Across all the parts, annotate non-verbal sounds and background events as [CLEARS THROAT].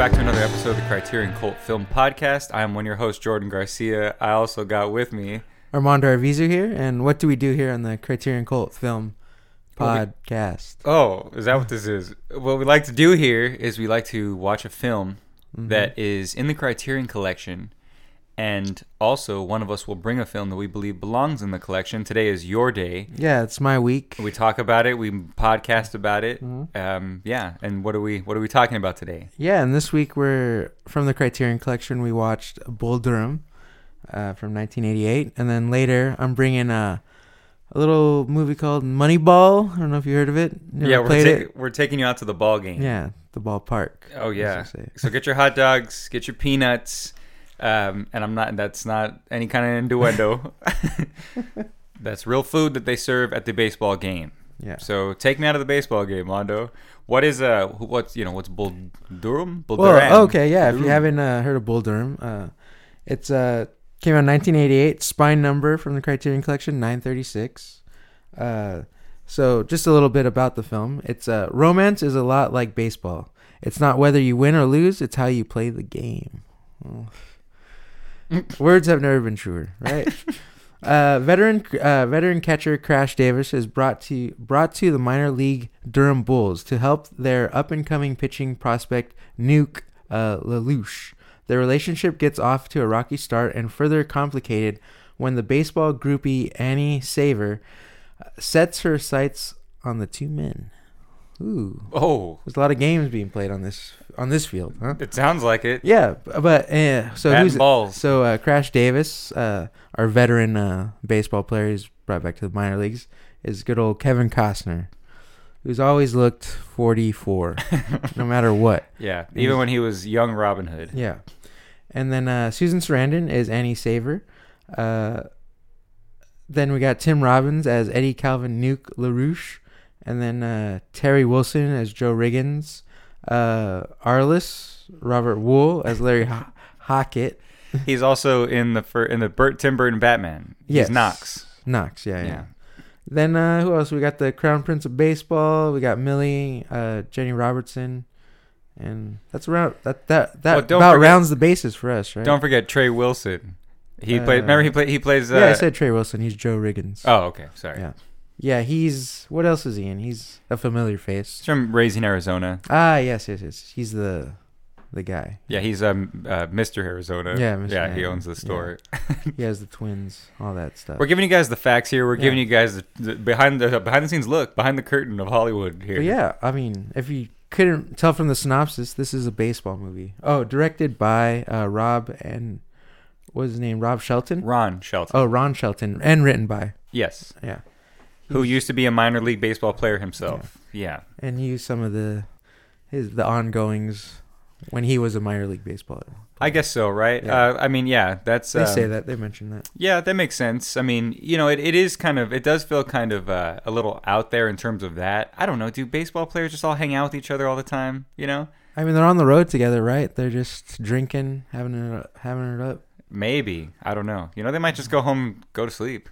back to another episode of the Criterion Cult Film Podcast. I'm one of your hosts, Jordan Garcia. I also got with me. Armando Arvizu here, and what do we do here on the Criterion Cult Film Podcast? Oh, is that what this is? What we like to do here is we like to watch a film Mm-hmm. that is in the Criterion Collection, and also one of us will bring a film that we believe belongs in the collection. Today is your day. Yeah, it's my week. We talk about it. We podcast about it. Mm-hmm. Um, yeah. And what are we what are we talking about today? Yeah, and this week we're from the Criterion Collection. We watched Bull Durham uh, from 1988, and then later I'm bringing a, a little movie called Moneyball. I don't know if you heard of it. Never yeah, we're ta- it. we're taking you out to the ball game. Yeah, the ballpark. Oh yeah. So get your hot dogs, get your peanuts, um, and I'm not. That's not any kind of innuendo. [LAUGHS] [LAUGHS] that's real food that they serve at the baseball game. Yeah. So take me out of the baseball game, Mondo. What is uh what's you know what's Bull Durham? Bull Durham? Well, okay, yeah. If you haven't uh, heard of Bull Durham, uh, it's uh came out in 1988. Spine number from the Criterion Collection, 936. Uh, so just a little bit about the film. It's uh, romance is a lot like baseball. It's not whether you win or lose; it's how you play the game. Oh. [LAUGHS] Words have never been truer, right? [LAUGHS] Uh, veteran uh, veteran catcher Crash Davis is brought to brought to the minor league Durham Bulls to help their up and coming pitching prospect Nuke uh, LaLoosh. Their relationship gets off to a rocky start and further complicated when the baseball groupie Annie Savoy uh, sets her sights on the two men. Ooh, Oh, there's a lot of games being played on this on this field, huh? it sounds like it. Yeah, but uh, so Bat who's balls. so uh, Crash Davis, uh, our veteran uh, baseball player, who's brought back to the minor leagues, is good old Kevin Costner, who's always looked 44, [LAUGHS] no matter what. Yeah, even when he was young Robin Hood. Yeah, and then uh, Susan Sarandon is Annie Savoy. Uh, then we got Tim Robbins as Ebby Calvin Nuke LaLoosh, and then uh, Terry Wilson as Joe Riggins. Uh, Arliss Robert Wuhl as Larry Ho- [LAUGHS] Hockett. He's also in the fir- in the Burt Tim Burton Batman. He's Yes. Knox. Knox, yeah, yeah. Yeah. Then uh, who else? We got the Crown Prince of Baseball. We got Millie, uh, Jenny Robertson, and that's around that that that Well, about forget- rounds the bases for us, right? Don't forget Trey Wilson. He Uh, played. Remember he played. He plays. Uh, yeah, I said Trey Wilson. He's Joe Riggins. Oh, okay. Sorry. Yeah, yeah. He's what else is he in? He's a familiar face. He's from Raising Arizona. Ah, yes, yes, yes. He's the the guy. Yeah, he's um uh, Mr. Arizona. Yeah, Mr. Yeah, he owns the store. [LAUGHS] He has the twins, all that stuff. We're giving you guys the facts here. We're Yeah. giving you guys the, the behind the behind the scenes look, behind the curtain of Hollywood here. But yeah, I mean, if you couldn't tell from the synopsis, this is a baseball movie. Oh, directed by uh, Rob and what was his name? Rob Shelton. Ron Shelton. Oh, Ron Shelton, and written by Yes. yeah, Who used to be a minor league baseball player himself. Yeah. and he used some of the his the ongoings when he was a minor league baseball. I guess so, right? Yeah. Uh, I mean, yeah, that's They um, say that they mention that. Yeah, that makes sense. I mean, you know, it, it is kind of, it does feel kind of uh, a little out there in terms of that. I don't know. Do baseball players just all hang out with each other all the time? You know? I mean, they're on the road together, right? They're just drinking, having it, having it up. Maybe. I don't know. You know, they might just go home, go to sleep,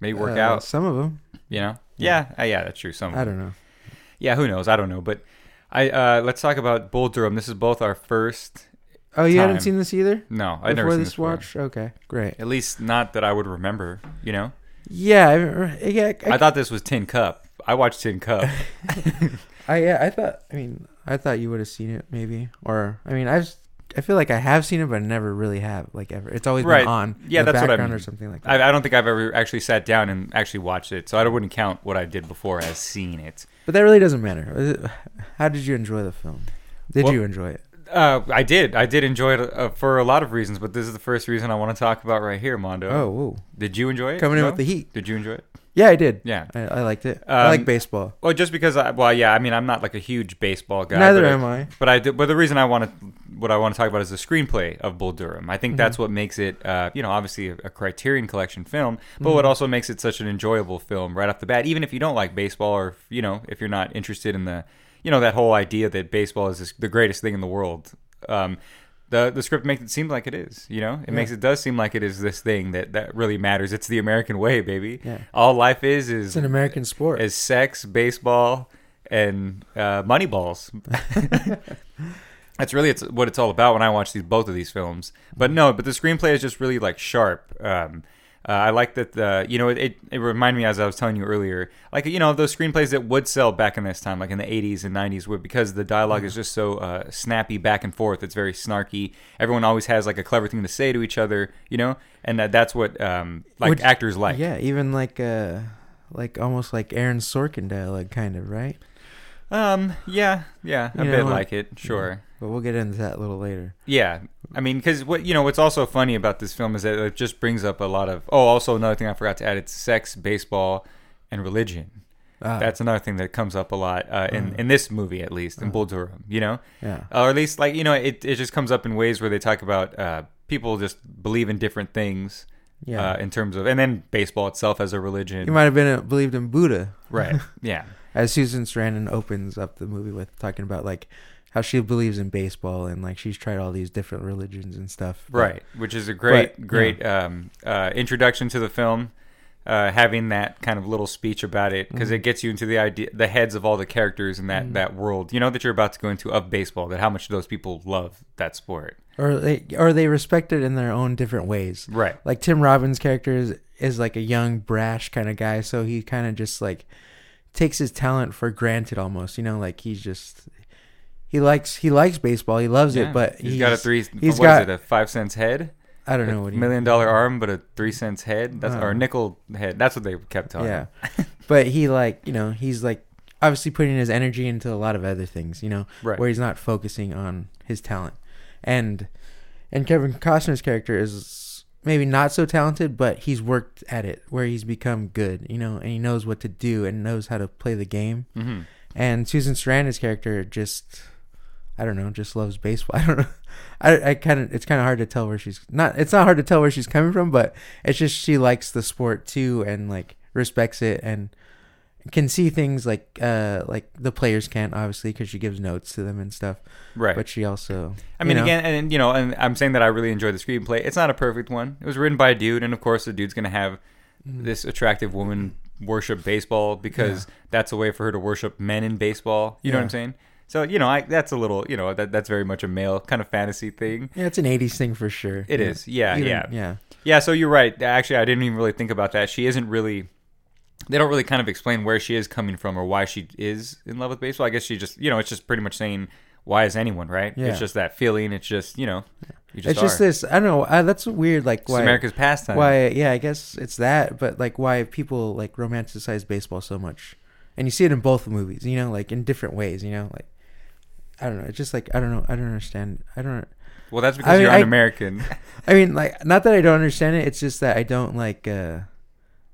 maybe work Uh, out, Some of them. You know? Yeah. Uh, yeah, that's true. Some. I don't know. Yeah, who knows? I don't know. But I uh, let's talk about Bull Durham. This is both our first. Oh, you Time. hadn't seen this either No, I've never before seen this this before. watch. Okay, great. At least not that I would remember, you know? Yeah, I, yeah. I, I thought this was Tin Cup. I watched Tin Cup. [LAUGHS] I yeah, I thought. I mean, I thought you would have seen it maybe, or I mean, I've. I feel like I have seen it, but I never really have. Like ever, it's always Right. been on. Yeah, that's what I background mean. or something like that. I, I don't think I've ever actually sat down and actually watched it, so I wouldn't count what I did before as seeing it. but that really doesn't matter. How did you enjoy the film? Did Well- you enjoy it? Uh, I did. I did enjoy it uh, for a lot of reasons, but this is the first reason I want to talk about right here, Mondo. Oh, whoa. Did you enjoy it? coming in with the heat. Did you enjoy it? Yeah, I did. Yeah. I, I liked it. I like Um, baseball. Well, just because I, well, yeah, I mean, I'm not like a huge baseball guy. Neither but am I. But I did, but the reason I want to, what I want to talk about is the screenplay of Bull Durham. I think Mm-hmm. that's what makes it, uh, you know, obviously a, a Criterion Collection film, but Mm-hmm. what also makes it such an enjoyable film right off the bat. Even if you don't like baseball, or you know, if you're not interested in the, you know, that whole idea that baseball is this, the greatest thing in the world. Um, the the script makes it seem like it is. You know, it Yeah. makes it does seem like it is this thing that that really matters. It's the American way, baby. Yeah. All life is is It's an American sport. is sex, baseball, and uh, money balls. [LAUGHS] That's really it's what it's all about when I watch these both of these films. But no, but the screenplay is just really like sharp. Um, uh, I like that the you know it, it it reminded me as I was telling you earlier, like you know those screenplays that would sell back in this time, like in the '80s and '90s, were because the dialogue is just so uh, snappy back and forth. It's very snarky. Everyone always has like a clever thing to say to each other, you know, and that, that's what um, like Which- actors like. yeah, even like uh, like almost like Aaron Sorkin dialogue, kind of right. Um. Yeah. Yeah. A You bit know, like it. Sure. But we'll get into that a little later. Yeah, I mean, because what you know, what's also funny about this film is that it just brings up a lot of. Oh, also another thing I forgot to add: it's sex, baseball, and religion. Ah, That's another thing that comes up a lot uh, in in this movie, at least in Bull Durham. You know, yeah, or at least like you know, it it just comes up in ways where they talk about uh, people just believe in different things. yeah. Uh, in terms of, and then baseball itself as a religion. you might have been uh believed in Buddha, right. [LAUGHS] Yeah. as Susan Sarandon opens up the movie with talking about like how she believes in baseball and like she's tried all these different religions and stuff. But- right which is a great but, great um, uh, introduction to the film uh, having that kind of little speech about it because Mm-hmm. it gets you into the idea the heads of all the characters in that that world you know that you're about to go into of baseball that how much those people love that sport or they or they respect it in their own different ways. right Like Tim Robbins' character is, is like a young, brash kind of guy, so he kind of just like takes his talent for granted almost. You know, like he's just he likes he likes baseball, he loves Yeah. it, but he's got a three he's what got- is it a five cents head I don't a know what he million dollar arm but a three cents head that's or a nickel head that's what they kept telling Yeah. him. [LAUGHS] but he like, you know, he's like obviously putting his energy into a lot of other things, you know, right where he's not focusing on his talent. And and Kevin Costner's character is maybe not so talented, but he's worked at it where he's become good, you know, and he knows what to do and knows how to play the game. hmm And Susan Sarandon's character just I don't know, just loves baseball. [LAUGHS] I don't know. I, I kind of it's kind of hard to tell where she's not. It's not hard to tell where she's coming from, but it's just she likes the sport too and like respects it and can see things like uh like the players can't obviously because she gives notes to them and stuff. right But she also I mean, know, again, and you know, and I'm saying that I really enjoy the screenplay. It's not a perfect one. It was written by a dude, and of course, the dude's gonna have Mm-hmm. this attractive woman worship baseball because that's a way for her to worship men in baseball. You know what I'm saying? So you know, I, that's a little, you know, that that's very much a male kind of fantasy thing. yeah, it's an '80s thing for sure. It It is, yeah, yeah, yeah. yeah. So you're right. Actually, I didn't even really think about that. She isn't really. They don't really kind of explain where she is coming from or why she is in love with baseball. I guess she just, you know, it's just pretty much saying, "Why is anyone?" Right? Yeah. It's just that feeling. It's just, you know, you just It's just are. this. I don't know. Uh, that's weird. Like It's why America's pastime. why yeah i guess it's that but like why people like romanticize baseball so much and you see it in both movies you know like in different ways you know like i don't know it's just like i don't know i don't understand i don't Well, that's because I mean, you're I- un-American. [LAUGHS] i mean like not that i don't understand it it's just that i don't like uh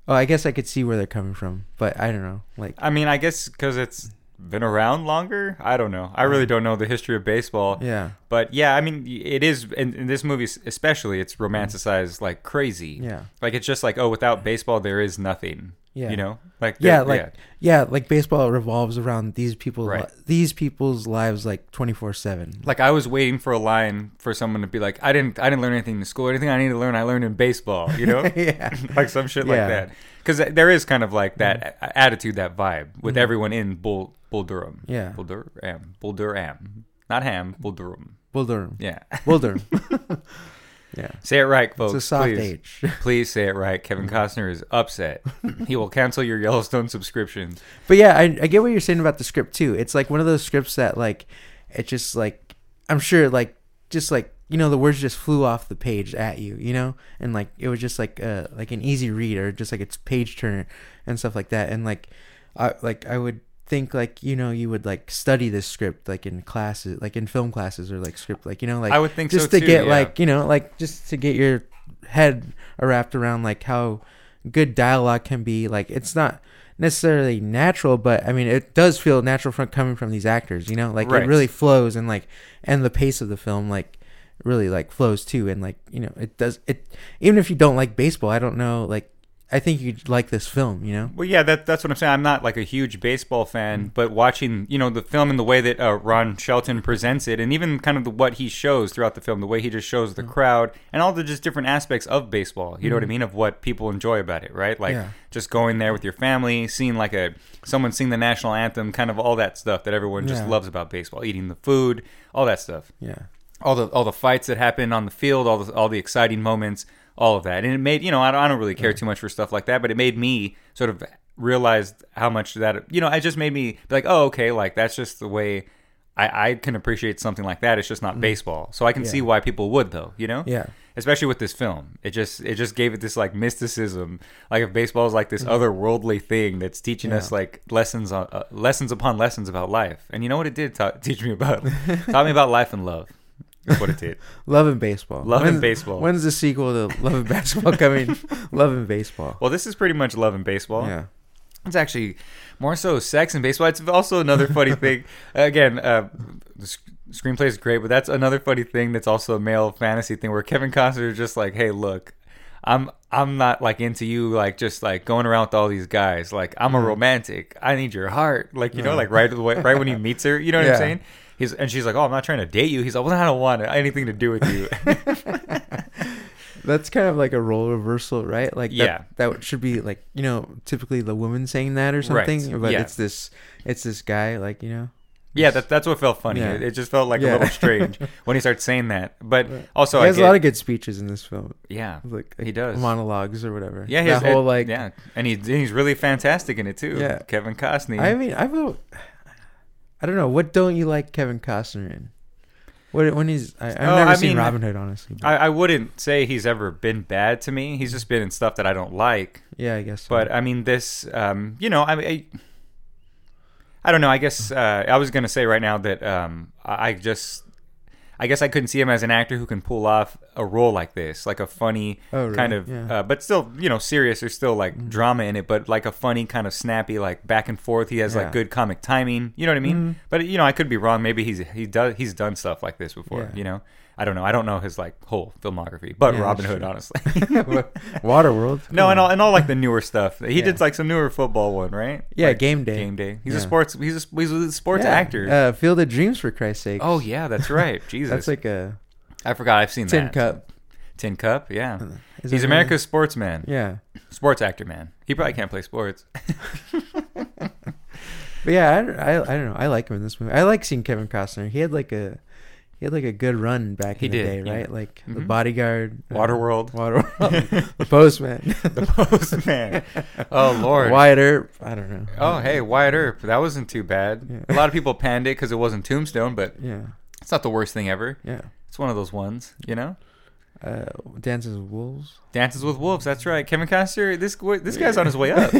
oh i guess i could see where they're coming from but i don't know like I mean, I guess because it's been around longer. I don't know. I really don't know the history of baseball. yeah But yeah, I mean, it is in, in this movie especially. It's romanticized like crazy. yeah Like it's just like, oh, without baseball, there is nothing. Yeah You know, like yeah like yeah. like baseball revolves around these people Right. these people's lives like 24-7 Like I was waiting for a line for someone to be like, I didn't, I didn't learn anything in school. or Anything I need to learn, I learned in baseball. You know, [LAUGHS] yeah [LAUGHS] like some shit like that. Because there is kind of like that a- attitude, that vibe with Mhm. everyone in Bull Bull Durham. yeah Bull Durham. Bull Durham. Not ham. Bull Durham. bull durham Yeah. bull durham [LAUGHS] yeah Say it right, folks. it's a soft please. H. [LAUGHS] Please say it right. Kevin Costner is upset. he will cancel your Yellowstone subscription. But yeah, I, I get what you're saying about the script too. It's like one of those scripts that like it just like I'm sure like just like you know the words just flew off the page at you, you know, and like it was just like uh like an easy read or just like it's page turner and stuff like that. And like I like I would think like you know you would like study this script like in classes like in film classes or like script like you know like I would think just so to too, get yeah. like you know like just to get your head wrapped around like how good dialogue can be like it's not necessarily natural but i mean it does feel natural from coming from these actors you know like Right. it really flows and like and the pace of the film like really like flows too and like you know it does it even if you don't like baseball i don't know like I think you'd like this film. You know. Well, yeah, that, that's what I'm saying. I'm not like a huge baseball fan, mm. but watching, you know, the film and the way that uh, Ron Shelton presents it, and even kind of the, what he shows throughout the film, the way he just shows the mm. crowd, and all the just different aspects of baseball. You know what I mm. mean? Of what people enjoy about it, right? Like Yeah. just going there with your family, seeing like a someone sing the national anthem, kind of all that stuff that everyone just Yeah. loves about baseball, eating the food, all that stuff Yeah. all the all the fights that happen on the field, all the all the exciting moments, all of that, and it made you know I don't, I don't really care too much for stuff like that, but it made me sort of realize how much that you know it just made me be like oh okay like that's just the way I, I can appreciate something like that. It's just not baseball, so I can Mm. Yeah. see why people would though you know Yeah. especially with this film it just it just gave it this like mysticism like if baseball is like this otherworldly thing that's teaching us Mm. Like lessons on uh, lessons upon lessons about life and you know what it did ta- teach me about [LAUGHS] taught me about life and love what it did [LAUGHS] Love and baseball. Love and Baseball. When's the sequel to Love and Basketball coming? [LAUGHS] Love and Baseball. well this is pretty much love and baseball Yeah. it's actually more so sex and baseball it's also another funny [LAUGHS] thing again uh the sc- screenplay is great but that's another funny thing that's also a male fantasy thing where kevin costner is just like hey look I'm I'm not like into you like just like going around with all these guys. Like I'm a romantic. I need your heart. Like you know, like right away, right when he meets her. You know what I'm saying? He's and she's like, oh, I'm not trying to date you. He's like, well, I don't want anything to do with you. [LAUGHS] That's kind of like a role reversal, right? Like that, Yeah. that should be like you know typically the woman saying that or something, Right. but Yeah. it's this it's this guy like you know yeah, that, that's what felt funny. Yeah. It, just felt like a little strange [LAUGHS] when he starts saying that. But also, he has get, a lot of good speeches in this film, yeah, like He does. monologues or whatever. yeah, that his, whole it- like yeah, and he's he's really fantastic in it too. Yeah. Kevin Costner. I mean, I feel I don't know what don't you like Kevin Costner in? What when he's I, I've Oh, never I seen mean, Robin Hood honestly. I, I wouldn't say he's ever been bad to me. He's just been in stuff that I don't like. yeah, I guess. so. But I mean, this, um, you know, I, I, I don't know. I guess uh, I was gonna say right now that um, I just, I guess I couldn't see him as an actor who can pull off a role like this, like a funny Oh, really? kind of, Yeah. Mm-hmm. uh, but still, you know, serious. There's still like drama in it, but like a funny kind of snappy, like back and forth. He has Yeah. like good comic timing. You know what I mean? Mhm. But you know, I could be wrong. Maybe he's he does he's done stuff like this before. Yeah. You know. I don't know. I don't know his like whole filmography, but Yeah, Robin Hood, true. honestly. [LAUGHS] Waterworld. No, and all and all like the newer stuff. He Yeah. did like some newer football one, right? Yeah, Like, Game Day. Game Day. He's a sports. He's a he's a sports Yeah, actor. Uh, Field of Dreams for Christ's sake. oh yeah, that's right. [LAUGHS] Jesus, that's like a I forgot. I've seen tin that. cup. Tin cup. Yeah, Is he's America's sportsman. Yeah, Sports actor, man. He probably can't play sports. [LAUGHS] but yeah, I, I, I don't know. I like him in this movie. I like seeing Kevin Costner. He had like a he had like a good run back He in the did, day, yeah. right? Like the Mhm. bodyguard, uh, Waterworld. Waterworld, [LAUGHS] [LAUGHS] the postman, the postman. [LAUGHS] Oh lord. Wyatt Earp. I don't know. Oh hey, Wyatt Earp. That wasn't too bad. Yeah. A lot of people panned it because it wasn't Tombstone, but Yeah, it's not the worst thing ever. yeah. It's one of those ones, you know. Uh, Dances with Wolves. Dances with Wolves. That's right. Kevin Costner. This this guy's on his way up.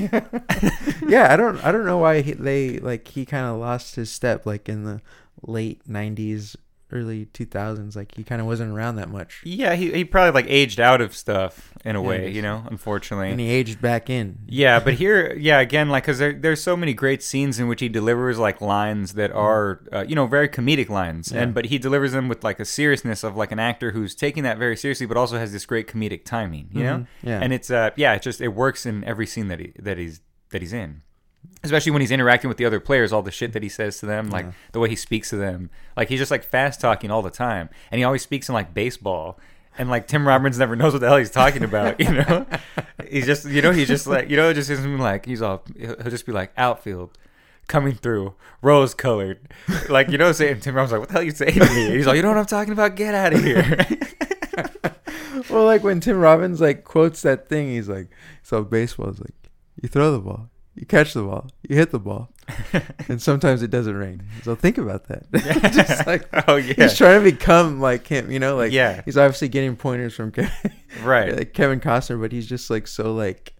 yeah, I don't I don't know why he, they like he kind of lost his step like in the late '90s, early 2000s. Like he kind of wasn't around that much, Yeah, he, he probably like aged out of stuff in a Yeah, way, you know, unfortunately. and he aged back in. yeah, but here, yeah, again, like, because there, there's so many great scenes in which he delivers like lines that are, uh, you know, very comedic lines, Yeah. and but he delivers them with like a seriousness of like an actor who's taking that very seriously, but also has this great comedic timing, you know. Mhm, yeah. and it's uh, yeah, it just it works in every scene that he that he's that he's in. Especially when he's interacting with the other players, all the shit that he says to them, like Yeah. the way he speaks to them, like he's just like fast talking all the time, and he always speaks in like baseball, and like Tim Robbins never knows what the hell he's talking about, you know. [LAUGHS] he's just, you know, he's just like, you know, it just isn't like he's all. He'll just be like outfield, coming through, rose colored, like you know, What I'm saying Tim Robbins like, what the hell are you saying to me? He's like, you know what I'm talking about? Get out of here. [LAUGHS] well, like when Tim Robbins like quotes that thing, he's like, "So baseball is like, you throw the ball, you catch the ball, you hit the ball, [LAUGHS] and sometimes it doesn't rain." So think about that. [LAUGHS] Just like [LAUGHS] oh yeah, he's trying to become like him, you know, like Yeah. he's obviously getting pointers from Kevin, right. like Kevin Costner, but he's just like so like,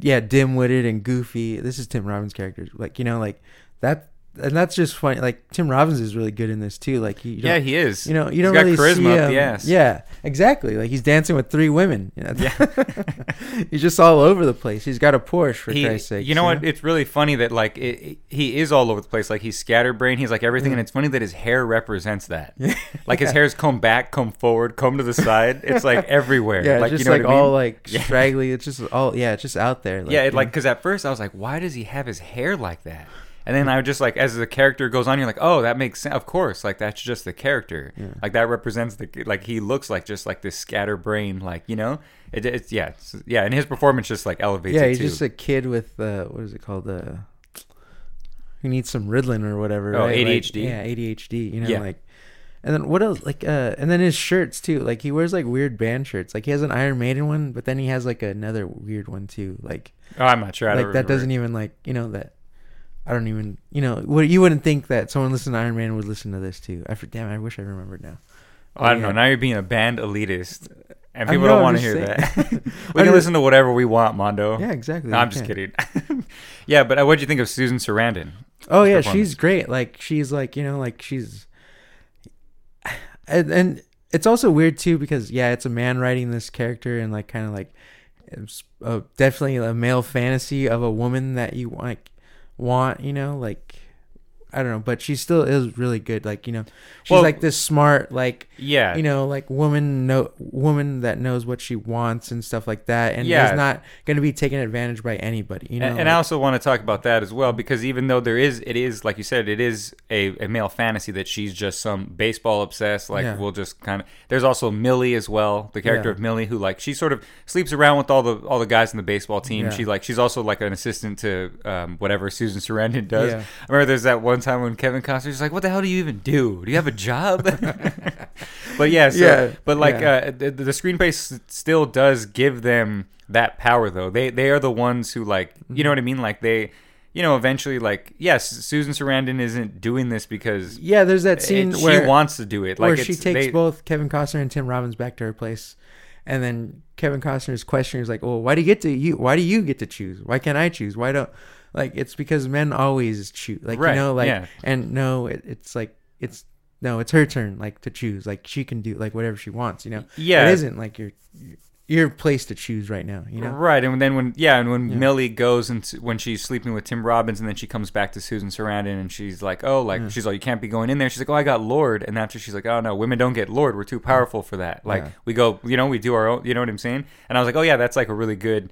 yeah, dim-witted and goofy. This is Tim Robbins' character, like you know, like that. And that's just funny. Like Tim Robbins is really good in this too. Like he, yeah, he is. you know, you He's don't got really charisma see up the um, ass. Yeah, exactly. Like he's dancing with three women. You know? Yeah. [LAUGHS] he's just all over the place. He's got a Porsche for he, Christ's sake. you know what? It's really funny that like it, it- he is all over the place. Like he's scatterbrained. He's like everything, mm. and it's funny that his hair represents that. [LAUGHS] Like his hair's comb back, comb forward, comb to the side. It's like [LAUGHS] everywhere. Yeah, like just you know like what I mean? all like Yeah. straggly. It's just all yeah, it's just out there. yeah, it, like because at first I was like, why does he have his hair like that? And then I would just like, as the character goes on, you're like, oh, that makes sense. Of course, like that's just the character. Like that represents the like he looks like just like this scatterbrain, like you know, it, it's yeah, it's, yeah, and his performance just like elevates. yeah, he's too. just a kid with uh, what is it called? Uh, who needs some Ritalin or whatever? Oh, right? Like, ADHD? yeah, ADHD. You know, Yeah. like. And then what else? Like, uh, and then his shirts too. Like he wears like weird band shirts. Like he has an Iron Maiden one, but then he has like another weird one too. Like, oh, I'm not sure. I like that remember. doesn't even like you know that. I don't even you know what you wouldn't think that someone listening to Iron Man would listen to this too. I for, damn, I wish I remembered now. Oh, I don't Yeah. know. Now you're being a band elitist, and people know, don't want to hear saying. that. [LAUGHS] we can listen to whatever we want, Mondo. Yeah, exactly. No, I'm just can. kidding. [LAUGHS] yeah, but uh, what do you think of Susan Sarandon? Oh yeah, she's great. Like she's like you know like she's, [SIGHS] and, and it's also weird too because yeah, it's a man writing this character and like kind of like it's uh, definitely a male fantasy of a woman that you want, like want you know like I don't know, but she still is really good. Like you know, she's Well- like this smart like Yeah, you know like woman no woman that knows what she wants and stuff like that and Yeah. is not going to be taken advantage by anybody. You know, and, and I also want to talk about that as well because even though there is, it is like you said, it is a, a male fantasy that she's just some baseball obsessed. Like Yeah. we'll just kind of. There's also Millie as well, the character Yeah. of Millie, who like she sort of sleeps around with all the all the guys in the baseball team. She like she's also like an assistant to um, whatever Susan Sarandon does. I remember there's that one time when Kevin Costner's like, "What the hell do you even do? Do you have a job?" [LAUGHS] [LAUGHS] but yeah, so, Yeah, but like yeah. uh, the, the screenplay s- still does give them that power though. They they are the ones who like you Mm-hmm. know what I mean. Like they you know eventually like yes, Susan Sarandon isn't doing this because yeah, there's that scene it- where she wants to do it. Like where she takes they- both Kevin Costner and Tim Robbins back to her place, and then Kevin Costner's question is like, "Well, why do you get to you? Why do you get to choose? Why can't I choose? Why don't like it's because men always choose? Like Right, you know, like yeah. and no, it, it's like it's no, it's her turn like to choose. Like she can do like whatever she wants. You know, Yeah. it isn't like your your place to choose right now. You know, Right, and then when yeah, and when Yeah. Millie goes and when she's sleeping with Tim Robbins, and then she comes back to Susan Sarandon, and she's like, "Oh, like Yeah. she's like, you can't be going in there." She's like, "Oh, I got lord and after she's like, "Oh no, women don't get lord We're too powerful for that. Like we go, you know, we do our own. You know what I'm saying?" And I was like, "Oh yeah, that's like a really good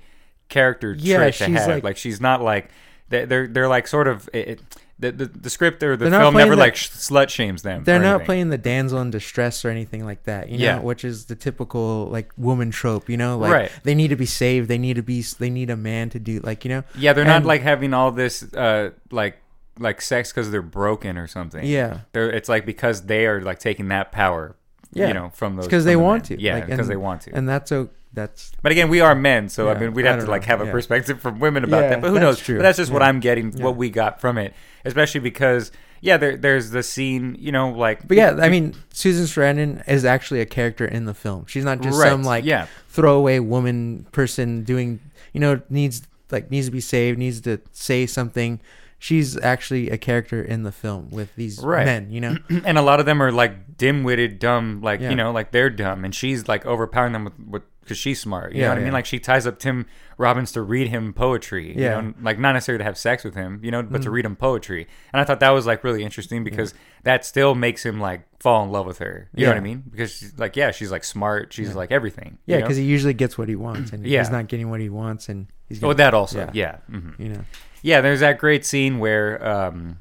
character Yeah, trait to she's have. like- Like, she's not like they're they're, they're like sort of it, the, the the script or the They're film never the- like slut shames them. They're not anything. playing the damsel in distress or anything like that, you know, Yeah. which is the typical like woman trope, you know, like Right. they need to be saved, they need to be, they need a man to do, like you know, Yeah, they're not like having all this uh like like sex because they're broken or something. yeah, They're, it's like because they are like taking that power, Yeah. you know, from those. because they the want men. to, Yeah, because and- they want to. and that's so that's but again, we are men, so I mean, we'd have to like know, have a yeah. perspective from women about Yeah, that. But who knows? true. But that's just what I'm getting, Yeah. what we got from it, especially because yeah, there, there's the scene, you know, like. But yeah, I mean, Susan Sarandon is actually a character in the film. She's not just Right, some like yeah. throwaway woman person doing, you know, needs like needs to be saved, needs to say something. She's actually a character in the film with these Right. men, you know. [CLEARS THROAT] and a lot of them are like dim-witted, dumb, like Yeah. you know, like they're dumb, and she's like overpowering them with, with because she's smart. You Yeah, know what I mean? Like she ties up Tim Robbins to read him poetry. You Yeah. Mm-hmm. know, like not necessarily to have sex with him, you know, but to read him poetry. And I thought that was like really interesting because that still makes him like fall in love with her. You know what I mean? Because she's like, yeah, she's like smart. She's like everything. Yeah, you know? because he usually gets what he wants, and [CLEARS THROAT] Yeah. he's not getting what he wants, and he's Oh, gonna, that also, Yeah. yeah, hmm you know. Yeah. There's that great scene where, um,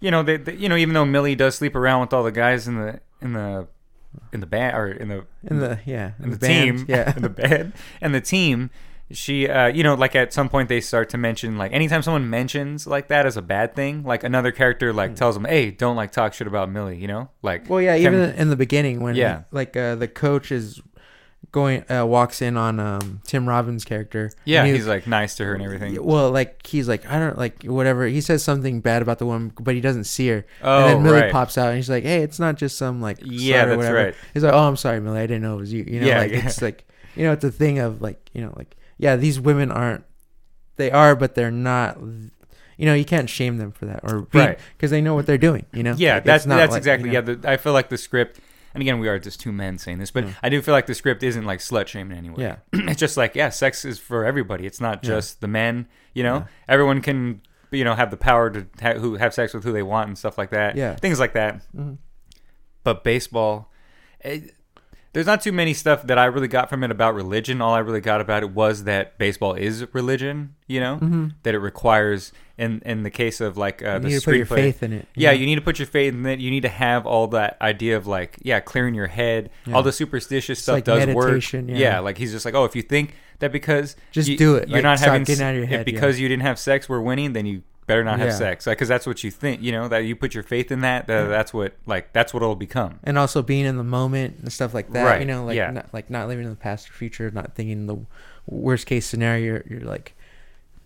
you know, they, they- you know, even though Millie does sleep around with all the guys in the in the in the band or in the In the yeah, in, in the, band, team, yeah, [LAUGHS] in the band, and the team. She, uh, you know, like at some point they start to mention, like anytime someone mentions like that as a bad thing, like another character like tells them, "Hey, don't like talk shit about Millie," you know, like Well, yeah, even in the beginning when Yeah. like uh, the coach is going uh, walks in on um, Tim Robbins' character. yeah, he- he's like nice to her and everything. well, like he's like I don't like whatever. He says something bad about the woman, but he doesn't see her. Oh, and then Millie right. pops out and he's like, "Hey, it's not just some like Yeah, that's whatever." right. He's like, "Oh, I'm sorry, Millie. I didn't know it was you." You know, Yeah, like yeah. it's like you know, it's a thing of like you know, like yeah, these women aren't. They are, but they're not. you know you can't shame them for that or because Right. they know what they're doing. You know. Yeah, Like, that's not that's like, exactly. you know- Yeah, the, I feel like the script, and again, we are just two men saying this, but Yeah. I do feel like the script isn't like slut shaming anyway. Yeah. [CLEARS THROAT] it's just like yeah, sex is for everybody. It's not Yeah. just the men. You know, Yeah. everyone can you know have the power to ha- who have sex with who they want and stuff like that. Yeah. things like that. Mhm. But baseball, it, there's not too many stuff that I really got from it about religion. All I really got about it was that baseball is religion. You know, Mhm. that it requires in in the case of like uh, You the need to put your faith in it. you yeah, you need to put your faith in it. You need to have all that idea of like, yeah, clearing your head. Yeah. All the superstitious It's stuff like does work. yeah. like he's just like, oh, if you think that because Just you, do it. you're Like, not having getting out of your head, yeah. because you didn't have sex, we're winning. Then you better not have Yeah. sex, because that's what you think. You know that you put your faith in that. that That's what like that's what it'll become. and also being in the moment and stuff like that. Right, You know, like yeah. not, like not living in the past or future, not thinking the worst case scenario. You're, you're like,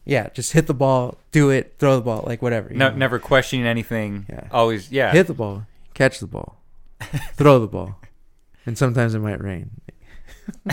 yeah, just hit the ball, do it, throw the ball, like whatever. you No, know? never questioning anything. Yeah. Always, yeah. hit the ball, catch the ball, throw the ball, [LAUGHS] and sometimes it might rain. [LAUGHS] you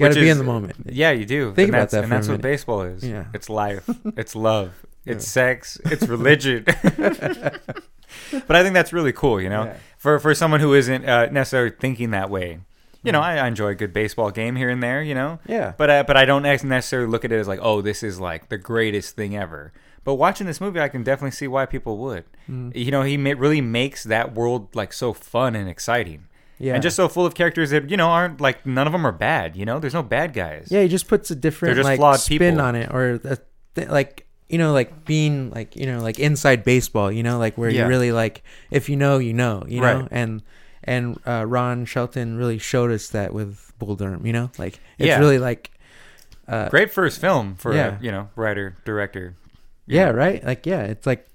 got Which be is- in the moment. Yeah, you do. Think and about that's, that And that's what baseball is. Yeah. It's life. It's love. It's sex. It's religion. [LAUGHS] but I think that's really cool, you know, Yeah. for for someone who isn't uh, necessarily thinking that way. You know, Mhm. I, I enjoy a good baseball game here and there. You know, Yeah. but uh, but I don't necessarily look at it as like, oh, this is like the greatest thing ever. But watching this movie, I can definitely see why people would. Mhm. You know, he ma- really makes that world like so fun and exciting, Yeah. and just so full of characters that you know aren't like none of them are bad. You know, there's no bad guys. Yeah, he just puts a different just like flawed spin people. on it, or a th- like you know, like being like you know, like inside baseball. You know, like where Yeah. you really like if you know, you know, you know, Right. and and uh, Ron Shelton really showed us that with Bull Durham. You know, like it's Yeah. really like uh, Great first film for Yeah. a, you know writer director. Yeah, know. right. Like yeah, it's like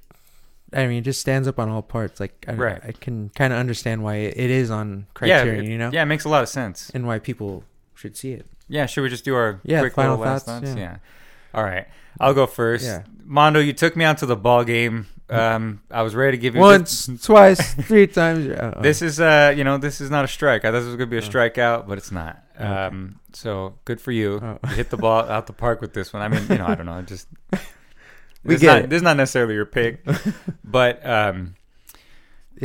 I mean, it just stands up on all parts. Like I, Right. I can kind of understand why it it is on Yeah, Criterion. it- you know, Yeah, it makes a lot of sense. and why people should see it. Yeah, should we just do our Yeah, quick final little last thoughts, thoughts? yeah. Yeah. All right, I'll go first. Yeah. Mondo, you took me out to the ball game. Um, I was ready to give you Once, twice, three times. uh, uh, [LAUGHS] This is uh, you know, this is not a strike. I thought this was gonna be a Oh. strikeout, but it's not. Okay. Um, so good for you. Oh. You hit the ball out the park with this one. I mean, you know, I don't know. Just [LAUGHS] We this is get not, it. This is not necessarily your pick, [LAUGHS] but um,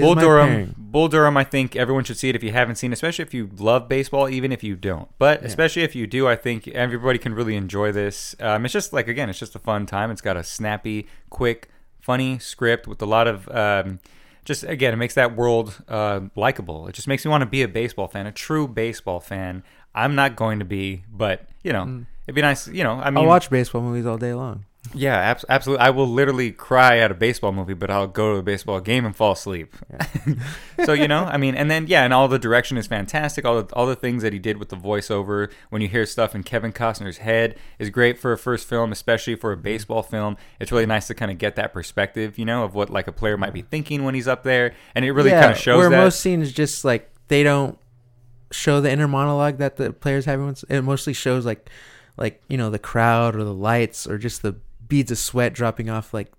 Bull Durham, pairing. Bull Durham. I think everyone should see it if you haven't seen, it, especially if you love baseball, even if you don't. But Yeah. especially if you do, I think everybody can really enjoy this. Um, it's just like again, it's just a fun time. It's got a snappy, quick, funny script with a lot of. Um, just again, it makes that world uh, likable. It just makes me want to be a baseball fan, a true baseball fan. I'm not going to be, but you know, Mm. it'd be nice. You know, I mean, I'll watch baseball movies all day long. Yeah, abs- absolutely. I will literally cry at a baseball movie, but I'll go to a baseball game and fall asleep. [LAUGHS] so you know, I mean, and then yeah, and all the direction is fantastic. All the all the things that he did with the voiceover when you hear stuff in Kevin Costner's head is great for a first film, especially for a mm-hmm. baseball film. It's really nice to kind of get that perspective, you know, of what like a player might be thinking when he's up there, and it really Yeah, kind of shows where that. most scenes just like they don't show the inner monologue that the players have. once- It mostly shows like like you know the crowd or the lights or just the beads of sweat dropping off like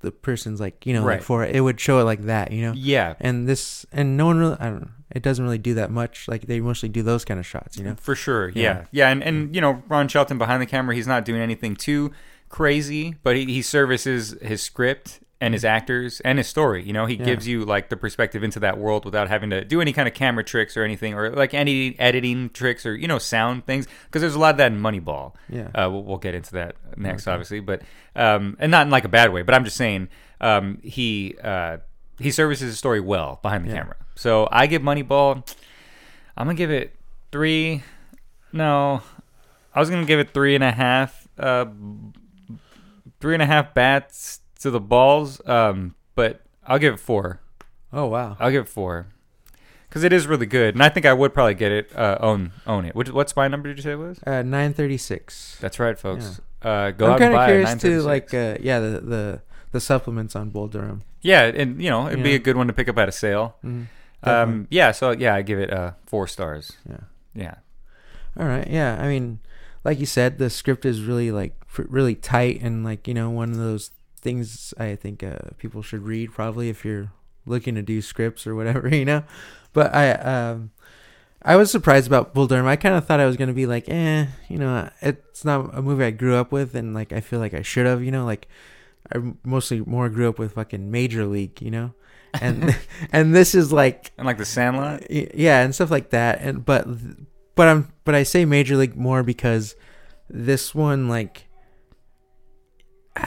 the person's like you know Right. like for it would show it like that you know. yeah, And this and no one really I don't know. It doesn't really do that much. Like they mostly do those kind of shots, you know. For sure, yeah, Yeah. yeah, and and mm. you know Ron Shelton behind the camera, he's not doing anything too crazy, but he, he services his script and his actors and his story. You know, he Yeah. gives you like the perspective into that world without having to do any kind of camera tricks or anything, or like any editing tricks or you know sound things. Because there's a lot of that in Moneyball. Yeah. Uh, we'll, we'll get into that next, Okay. obviously, but um, and not in like a bad way. But I'm just saying, um, he uh, he services his story well behind the Yeah. camera. So I give Moneyball. I'm gonna give it three. No, I was gonna give it three and a half. Uh, three and a half bats to the balls. Um, but I'll give it four. Oh wow. I'll give it four because it is really good, and I think I would probably get it. Uh, own own it. What spy number did you say it was? Uh, nine thirty six. That's right, folks. Uh, go I'm out and kind of buy curious it. to like uh, yeah the, the the supplements on Bull Durham. yeah, and you know it'd be a good one to pick up at a sale. Mm-hmm. Um, yeah, so yeah, I give it uh four stars. yeah. Yeah, All right. Yeah. I mean, like you said, the script is really like really tight and like you know one of those things I think uh, people should read probably if you're looking to do scripts or whatever, [LAUGHS] you know. But I um I was surprised about Bull Durham. I kind of thought I was gonna be like, eh, you know, it's not a movie I grew up with, and like I feel like I should have, you know, like. I mostly more grew up with fucking Major League, you know, and [LAUGHS] and this is like And like the Sandlot. yeah and stuff like that and but but i'm but i say major league more because this one like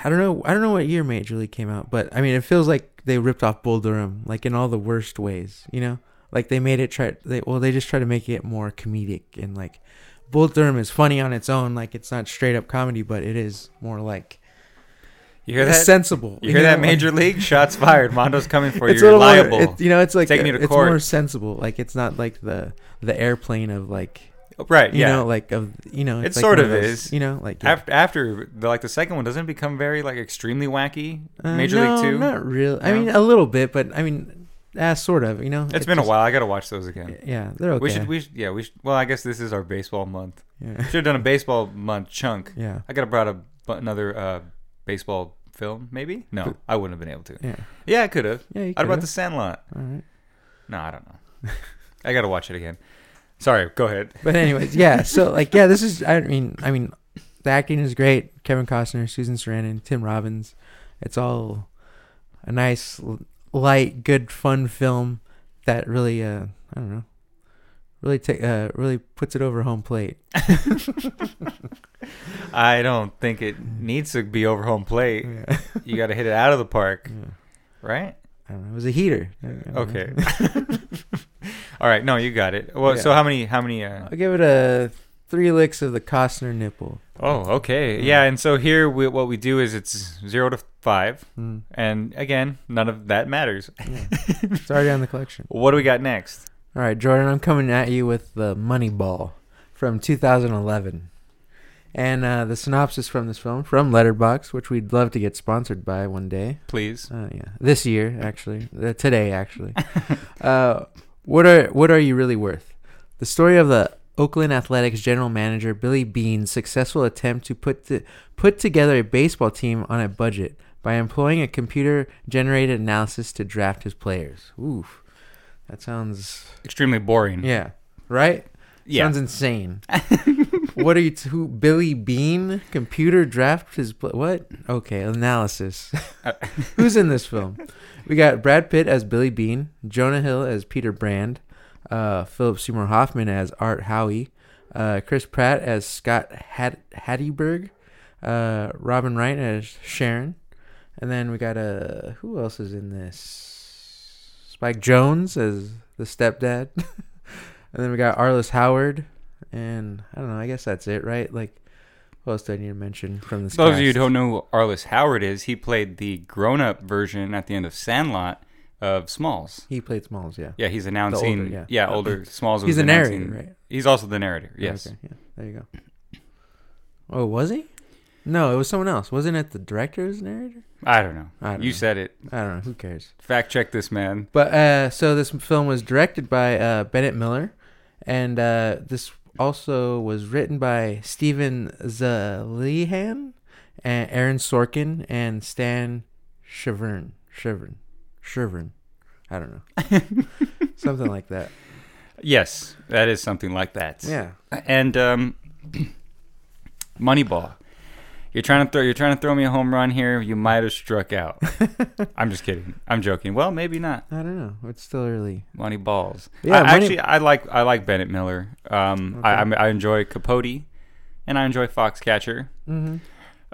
i don't know i don't know what year major league came out but i mean it feels like they ripped off bull durham like in all the worst ways you know like they made it try they well they just try to make it more comedic and like bull durham is funny on its own like it's not straight up comedy but it is more like You hear that? sensible You hear know? that? Major League [LAUGHS] shots fired. Mondo's coming for you. it's You're liable. more, it, you know it's like Taking you to it's court. more sensible like it's not like the the airplane of like right. you Yeah. know, like of you know, It it's like sort of those, is. You know, like yeah. after after the, like the second one doesn't it become very like extremely wacky. Uh, Major no, League Two. Not really. I mean, a little bit, but I mean, uh, sort of. You know, it's been a while. I gotta watch those again. Yeah, they're okay. We should. We should, yeah. We should, well, I guess this is our baseball month. yeah. Should have done a baseball month chunk. yeah, I could have brought a, another uh, baseball film. Maybe no, I wouldn't have been able to. yeah, Yeah, I could have. yeah. You about could've. the Sandlot? All right. No, I don't know. [LAUGHS] I gotta watch it again. Sorry. Go ahead. [LAUGHS] But anyways, yeah. So like, yeah, this is. I mean, I mean, the acting is great. Kevin Costner, Susan Sarandon, Tim Robbins. It's all a nice, light, good, fun film that really, uh, I don't know, really take, uh, really puts it over home plate. [LAUGHS] I don't think it needs to be over home plate. Yeah. You got to hit it out of the park, [LAUGHS] Yeah. right? I don't know. It was a heater. I don't know. Okay. All right. No, you got it. Well, Yeah. so how many? How many? Uh, I'll give it a three licks of the Costner nipple. oh, okay. Yeah. Yeah. And so here, we, what we do is it's zero to five, Mm, and again, none of that matters. it's already on the collection. What do we got next? All right, Jordan, I'm coming at you with the Moneyball from 2011. And uh, the synopsis from this film from Letterboxd, which we'd love to get sponsored by one day. Please. Uh, yeah, this year actually, uh, today actually. [LAUGHS] uh, what are what are you really worth? The story of the Oakland Athletics general manager Billy Beane's successful attempt to put to, put together a baseball team on a budget by employing a computer-generated analysis to draft his players. Oof, that sounds Extremely boring. yeah, right. Yeah. Sounds insane. [LAUGHS] what are you? T- who? Billy Beane? Computer draft his pl- what? Okay, analysis. [LAUGHS] Who's in this film? We got Brad Pitt as Billy Beane, Jonah Hill as Peter Brand, uh, Philip Seymour Hoffman as Art Howe, uh, Chris Pratt as Scott Had- Hattie uh, Robin Wright as Sharon, and then we got uh, who else is in this? Spike Jonze as the stepdad, [LAUGHS] and then we got Arliss Howard, and I don't know. I guess that's it, right? Like, what else do I need to mention from this? Those of you who don't know who Arliss Howard is, he played the grown-up version at the end of Sandlot of Smalls. he played Smalls, yeah. Yeah, he's announcing. older, yeah. older [LAUGHS] Smalls. Was He's the narrator, right? He's also the narrator. Yes. Okay, yeah. There you go. Oh, was he? No, it was someone else. Wasn't it the director's narrator? I don't know. I don't you know. said it. I don't know. Who cares? Fact check this man. But uh, so this film was directed by uh, Bennett Miller, and uh, this also was written by Steven Zaillian, and Aaron Sorkin, and Stan Shavern. Shavern. Shavern. I don't know. [LAUGHS] Something like that. Yes, that is something like that. Yeah. And um, [CLEARS THROAT] Moneyball. You're trying to throw. You're trying to throw me a home run here. You might have struck out. [LAUGHS] I'm just kidding. I'm joking. Well, maybe not. I don't know. It's still early. Moneyballs. Yeah, I, Money- actually, I like. I like Bennett Miller. Um, I, I I enjoy Capote, and I enjoy Foxcatcher. Mm-hmm.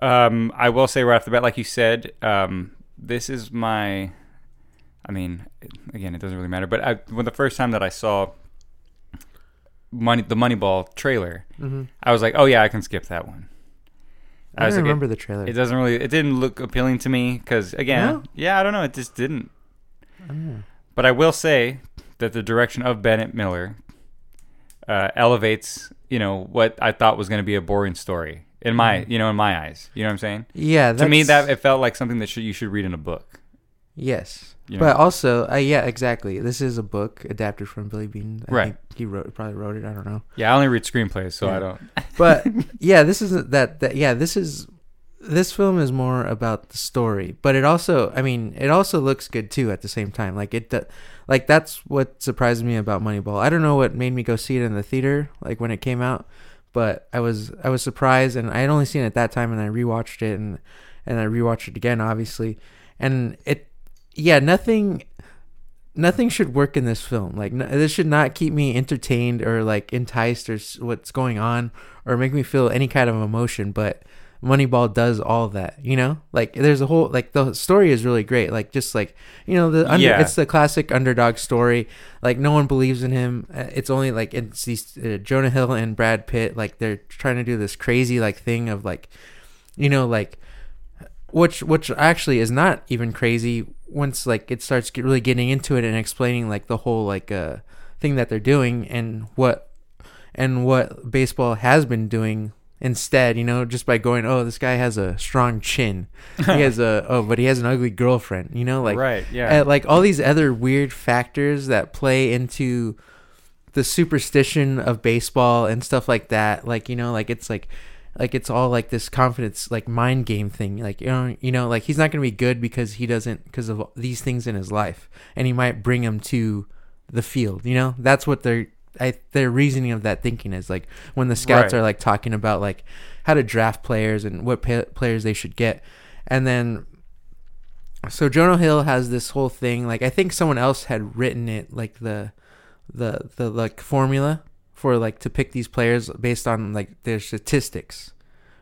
Um, I will say right off the bat, like you said, um, this is my. I mean, again, it doesn't really matter. But I, when the first time that I saw money, the Moneyball trailer, Mm-hmm. I was like, oh yeah, I can skip that one. I, was don't like, remember the trailer. It, it doesn't really. It didn't look appealing to me because again, No? yeah, I don't know. It just didn't. I. But I will say that the direction of Bennett Miller uh, elevates, you know, what I thought was going to be a boring story in my, you know, in my eyes. You know what I'm saying? Yeah, to me, Mm-hmm. that it felt like something that should, you should read in a book. yes, You but also, uh, yeah, exactly. This is a book adapted from Billy Beane. I Right. think he wrote, probably wrote it. I don't know, Yeah, I only read screenplays, so I don't. but [LAUGHS] yeah, this isn't that. That yeah, this is this film is more about the story, but it also, I mean, it also looks good too at the same time. Like it, like that's what surprised me about Moneyball. I don't know what made me go see it in the theater, like when it came out, but I was I was surprised, and I had only seen it that time, and I rewatched it, and and I rewatched it again, obviously, and it, yeah, nothing, nothing should work in this film. Like n- this should not keep me entertained or like enticed or s- what's going on or make me feel any kind of emotion, but. Moneyball does all that, you know. Like there's a whole like the story is really great. Like just like you know the under, Yeah. it's the classic underdog story. Like no one believes in him. Uh, It's only like it's these uh, Jonah Hill and Brad Pitt. Like they're trying to do this crazy like thing of like, you know, like which which actually is not even crazy once like it starts get, really getting into it and explaining like the whole like uh thing that they're doing and what and what baseball has been doing instead you know just by going oh this guy has a strong chin he [LAUGHS] has a oh but he has an ugly girlfriend you know like right. Yeah. uh, like all these other weird factors that play into the superstition of baseball and stuff like that like you know like it's like like it's all like this confidence like mind game thing like you know you know like he's not going to be good because he doesn't because of these things in his life and he might bring him to the field you know that's what their I, their reasoning of that thinking is like when the scouts Right. are like talking about like how to draft players and what pa- players they should get and then so Jonah Hill has this whole thing. Like I think someone else had written it, like the the the like formula for like to pick these players based on like their statistics,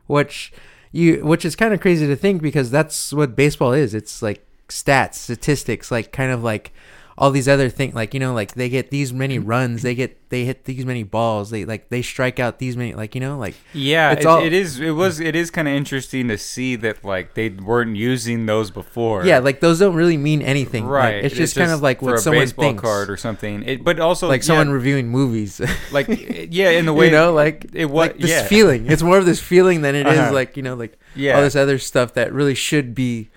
which you which is kind of crazy to think because that's what baseball is. It's like stats, statistics, like kind of like all these other things like you know like they get these many runs they get they hit these many balls they like they strike out these many like you know like Yeah, It's it, all- it is. It was. It is kind of interesting to see that like they weren't using those before. yeah like those don't really mean anything Like, right. it's just kind of like for what someone baseball thinks card or something. It, but also like yeah, someone reviewing movies [LAUGHS] like yeah, in the way you know like it was. like this yeah, feeling it's more of this feeling than it is Uh-huh. like you know like yeah. all this other stuff that really should be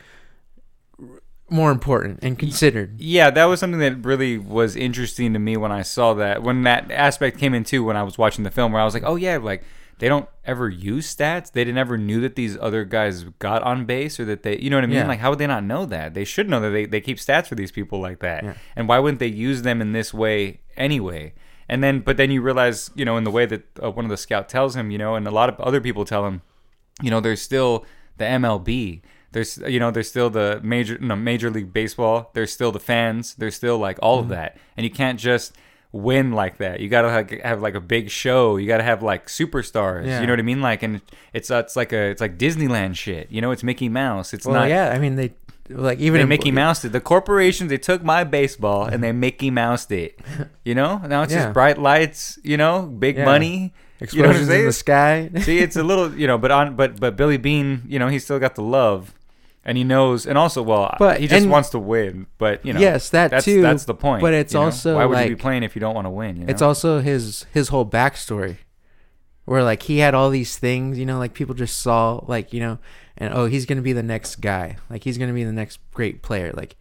more important and considered Yeah, that was something that really was interesting to me when I saw that. When that aspect came into when I was watching the film, where I was like, oh yeah, like they don't ever use stats. They never knew that these other guys got on base or that they, you know what I mean? Yeah. Like, how would they not know that? They should know that they, they keep stats for these people like that. Yeah. And why wouldn't they use them in this way anyway? And then, but then you realize, you know, in the way that uh, one of the scout tells him, you know, and a lot of other people tell him, you know, there's still the MLB. There's you know there's still the major no Major League Baseball. There's still the fans. There's still like all of that, and you can't just win like that. You gotta like, have like a big show. You gotta have like superstars. Yeah. You know what I mean? Like, and it's uh, it's like a it's like Disneyland shit. You know, it's Mickey Mouse. It's well not. yeah i mean they like even They in- Mickey Moused it. The corporations they took my baseball and they Mickey Moused it. [LAUGHS] You know, now it's Yeah. just bright lights. You know, big Yeah. money. You know explosions in the sky See, it's a little, you know, but on, but but Billy Beane, you know, he's still got the love, and he knows, and also, well, But- he just and- wants to win. But you know, Yes, that that's, too, That's the point. but it's you know? also, why would you be playing if you don't want to win? You know? It's also his his whole backstory, where like he had all these things, you know, like people just saw like you know, and oh he's gonna be the next guy, like he's gonna be the next great player, like,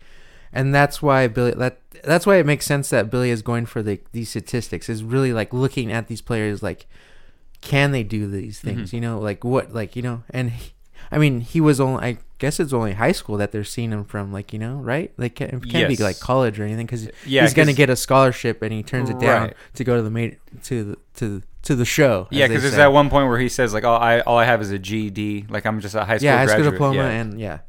and that's why Billy that that's why it makes sense that Billy is going for the these statistics is really like looking at these players like, can they do these Mm-hmm. things, you know, like what like you know, and he, I mean he was only I guess it's only high school that they're seeing him from, like you know, right? Like can't, it can't be like college or anything because Yeah, he's going to get a scholarship and he turns it down Right. to go to the ma- to the to to the show. yeah, because there's that one point where he says like, "Oh, I all I have is a GED. Like I'm just a high school yeah, high school diploma yeah. and yeah,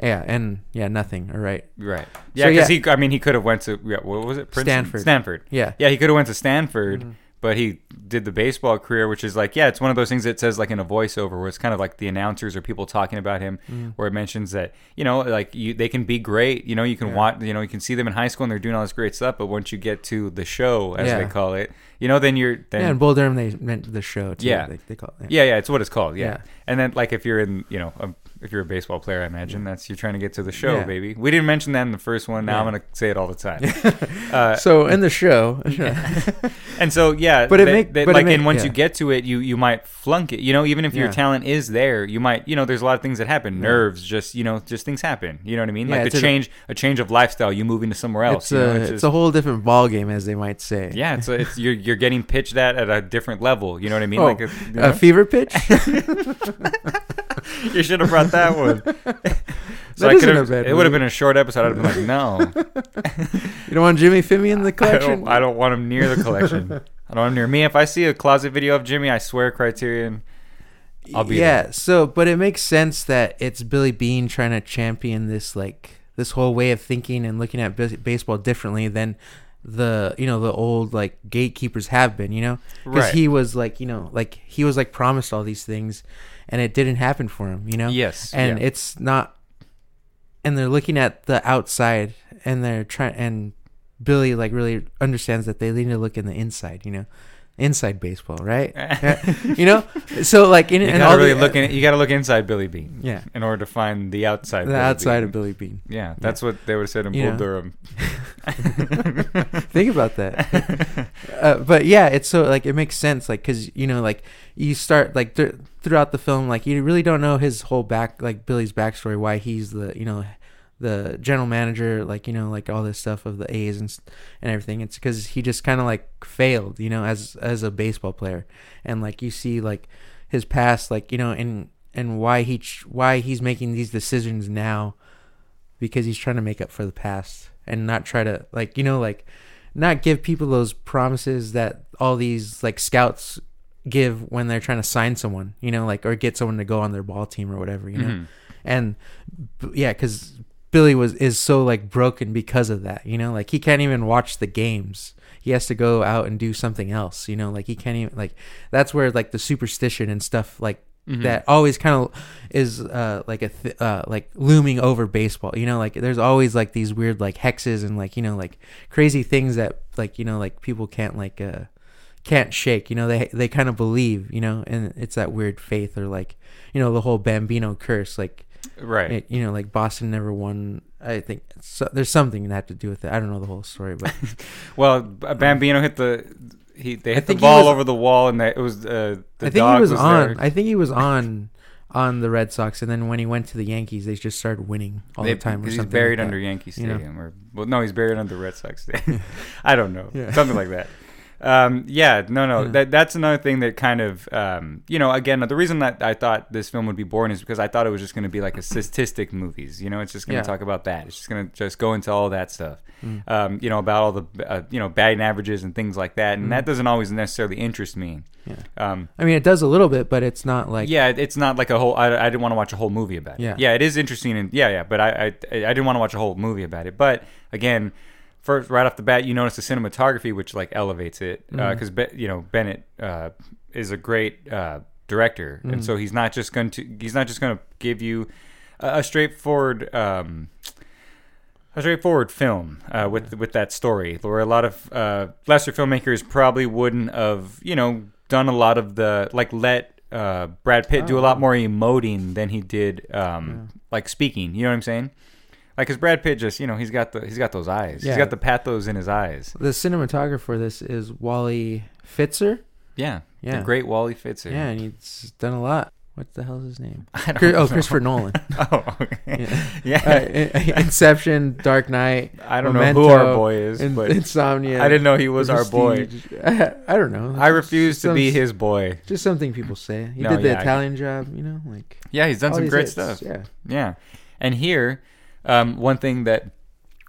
yeah, and yeah, nothing. All right, Right. Yeah, So, because yeah. he. I mean, he could have went to yeah, what was it? Princeton? Stanford. Stanford. yeah, Yeah, he could have went to Stanford, Mm-hmm. But he did the baseball career, which is like, yeah, it's one of those things that says like in a voiceover where it's kind of like the announcers or people talking about him, Mm-hmm. where it mentions that you know, like you, they can be great. You know, you can Yeah. watch, you know, you can see them in high school and they're doing all this great stuff, but once you get to the show, as Yeah. they call it, you know, then you're then yeah. In Bull Durham, they meant the show. Too, Yeah. they, they call it. yeah, yeah, it's what it's called. Yeah. Yeah. And then like if you're in, you know, a, if you're a baseball player, I imagine that's you're trying to get to the show, Yeah. baby. We didn't mention that in the first one. Now I'm gonna say it all the time. [LAUGHS] uh, So in the show, [LAUGHS] [LAUGHS] and so yeah, But it that- make- but it like make- and once yeah. you get to it, you you might flunk it. You know, even if your Yeah. talent is there, you might you know there's a lot of things that happen. Nerves, just you know, just things happen. You know what I mean? Yeah, like it's the a- change, a change of lifestyle. You moving to somewhere else. it's you know, a it's just- a whole different ball game, as they might say. yeah, it's it's you're you're getting pitched that at a different level. You know what I mean? Oh, like it's, you, A fever pitch. [LAUGHS] you should have brought that one. [LAUGHS] So That I isn't could have. a bad It would have been a short episode. I'd have been like, no, [LAUGHS] you don't want Jimmy Fimi in the I collection. don't, I don't want him near the collection. I don't want him near me. If I see a closet video of Jimmy, I swear, Criterion. I'll be yeah. there. So, but it makes sense that it's Billy Beane trying to champion this like this whole way of thinking and looking at bas- baseball differently than the you know the old like gatekeepers have been. You know, because Right. he was like you know like he was like promised all these things, and it didn't happen for him. You know. Yes, And yeah. it's not. And they're looking at the outside, and they're trying and. Billy like really understands that they need to look in the inside, you know, inside baseball, right? [LAUGHS] You know, so like in You and all really the, look in, You gotta look inside Billy Beane. Yeah. In order to find the outside. the Billy outside Beane. of Billy Beane. Yeah, that's what they would have said in You Bull know. Durham. [LAUGHS] [LAUGHS] Think about that. uh, but yeah, it's so like it makes sense, like because you know, like you start like th- throughout the film, like you really don't know his whole back, like Billy's backstory, why he's the you know the general manager, like you know, like all this stuff of the A's and and everything. It's because he just kind of like failed, you know, as as a baseball player, and like you see like his past, like you know, and and why he why he's making these decisions now because he's trying to make up for the past and not try to like you know like not give people those promises that all these like scouts give when they're trying to sign someone you know like or get someone to go on their ball team or whatever you know? Mhm. and yeah because billy was is so like broken because of that you know? Like he can't even watch the games. He has to go out and do something else you know? Like he can't even like that's where like the superstition and stuff like Mhm. that always kind of is uh like a th- uh like looming over baseball you know? Like there's always like these weird like hexes and like you know like crazy things that like you know like people can't like uh can't shake you know they they kind of believe you know and it's that weird faith or like you know the whole bambino curse like Right. it, you know like boston never won i think so, there's something that had to do with it i don't know the whole story but [LAUGHS] Well, B- Bambino hit the he they hit the ball was- over the wall, and that it was uh, the i think he was, on there. i think he was on on the red sox and then when he went to the yankees they just started winning all They- the time or he's something buried like under. Yankee you know? Stadium, or well, no, he's buried under Red Sox [LAUGHS] Stadium. I don't know, Yeah. something like that. [LAUGHS] Um, yeah, no, no, Yeah. that that's another thing that kind of, um, you know, again, the reason that I thought this film would be boring is because I thought it was just going to be like a statistic movies. You know, it's just going to Yeah. talk about that. It's just going to just go into all that stuff. Mm. Um, you know, about all the, uh, you know, batting averages and things like that, and Mm. that doesn't always necessarily interest me. yeah Um, i mean it does a little bit but it's not like yeah, it's not like a whole. I, I didn't want to watch a whole movie about it. Yeah. yeah, it is interesting, and yeah, yeah. But I, I, I didn't want to watch a whole movie about it. But again, first right off the bat, you notice the cinematography, which like elevates it, because Be- you know Bennett uh, is a great uh, director, Mhm. and so he's not just going to he's not just going to give you a, a straightforward. Um, a straightforward film uh, with with that story, where a lot of uh, lesser filmmakers probably wouldn't have, you know, done a lot of the like let uh, Brad Pitt do a lot Oh. more emoting than he did, um, Yeah. like speaking. You know what I'm saying? Like, cause Brad Pitt just, you know, he's got the he's got those eyes. Yeah. He's got the pathos in his eyes. the cinematographer for this is wally pfister Yeah, Yeah. The great Wally Pfister. yeah and he's done a lot what the hell is his name [LAUGHS] I don't Chris- oh christopher [LAUGHS] nolan oh, okay. Yeah. [LAUGHS] yeah. uh, Inception, Dark Knight. I don't know who our boy is, In- but Insomnia. I didn't know he was our boy. I, I don't know. I refuse to Some- be his boy. Just something people say. He No, did the yeah, Italian job, you know, like Yeah, he's done some great hits, stuff. Yeah. Yeah. And here, um, one thing that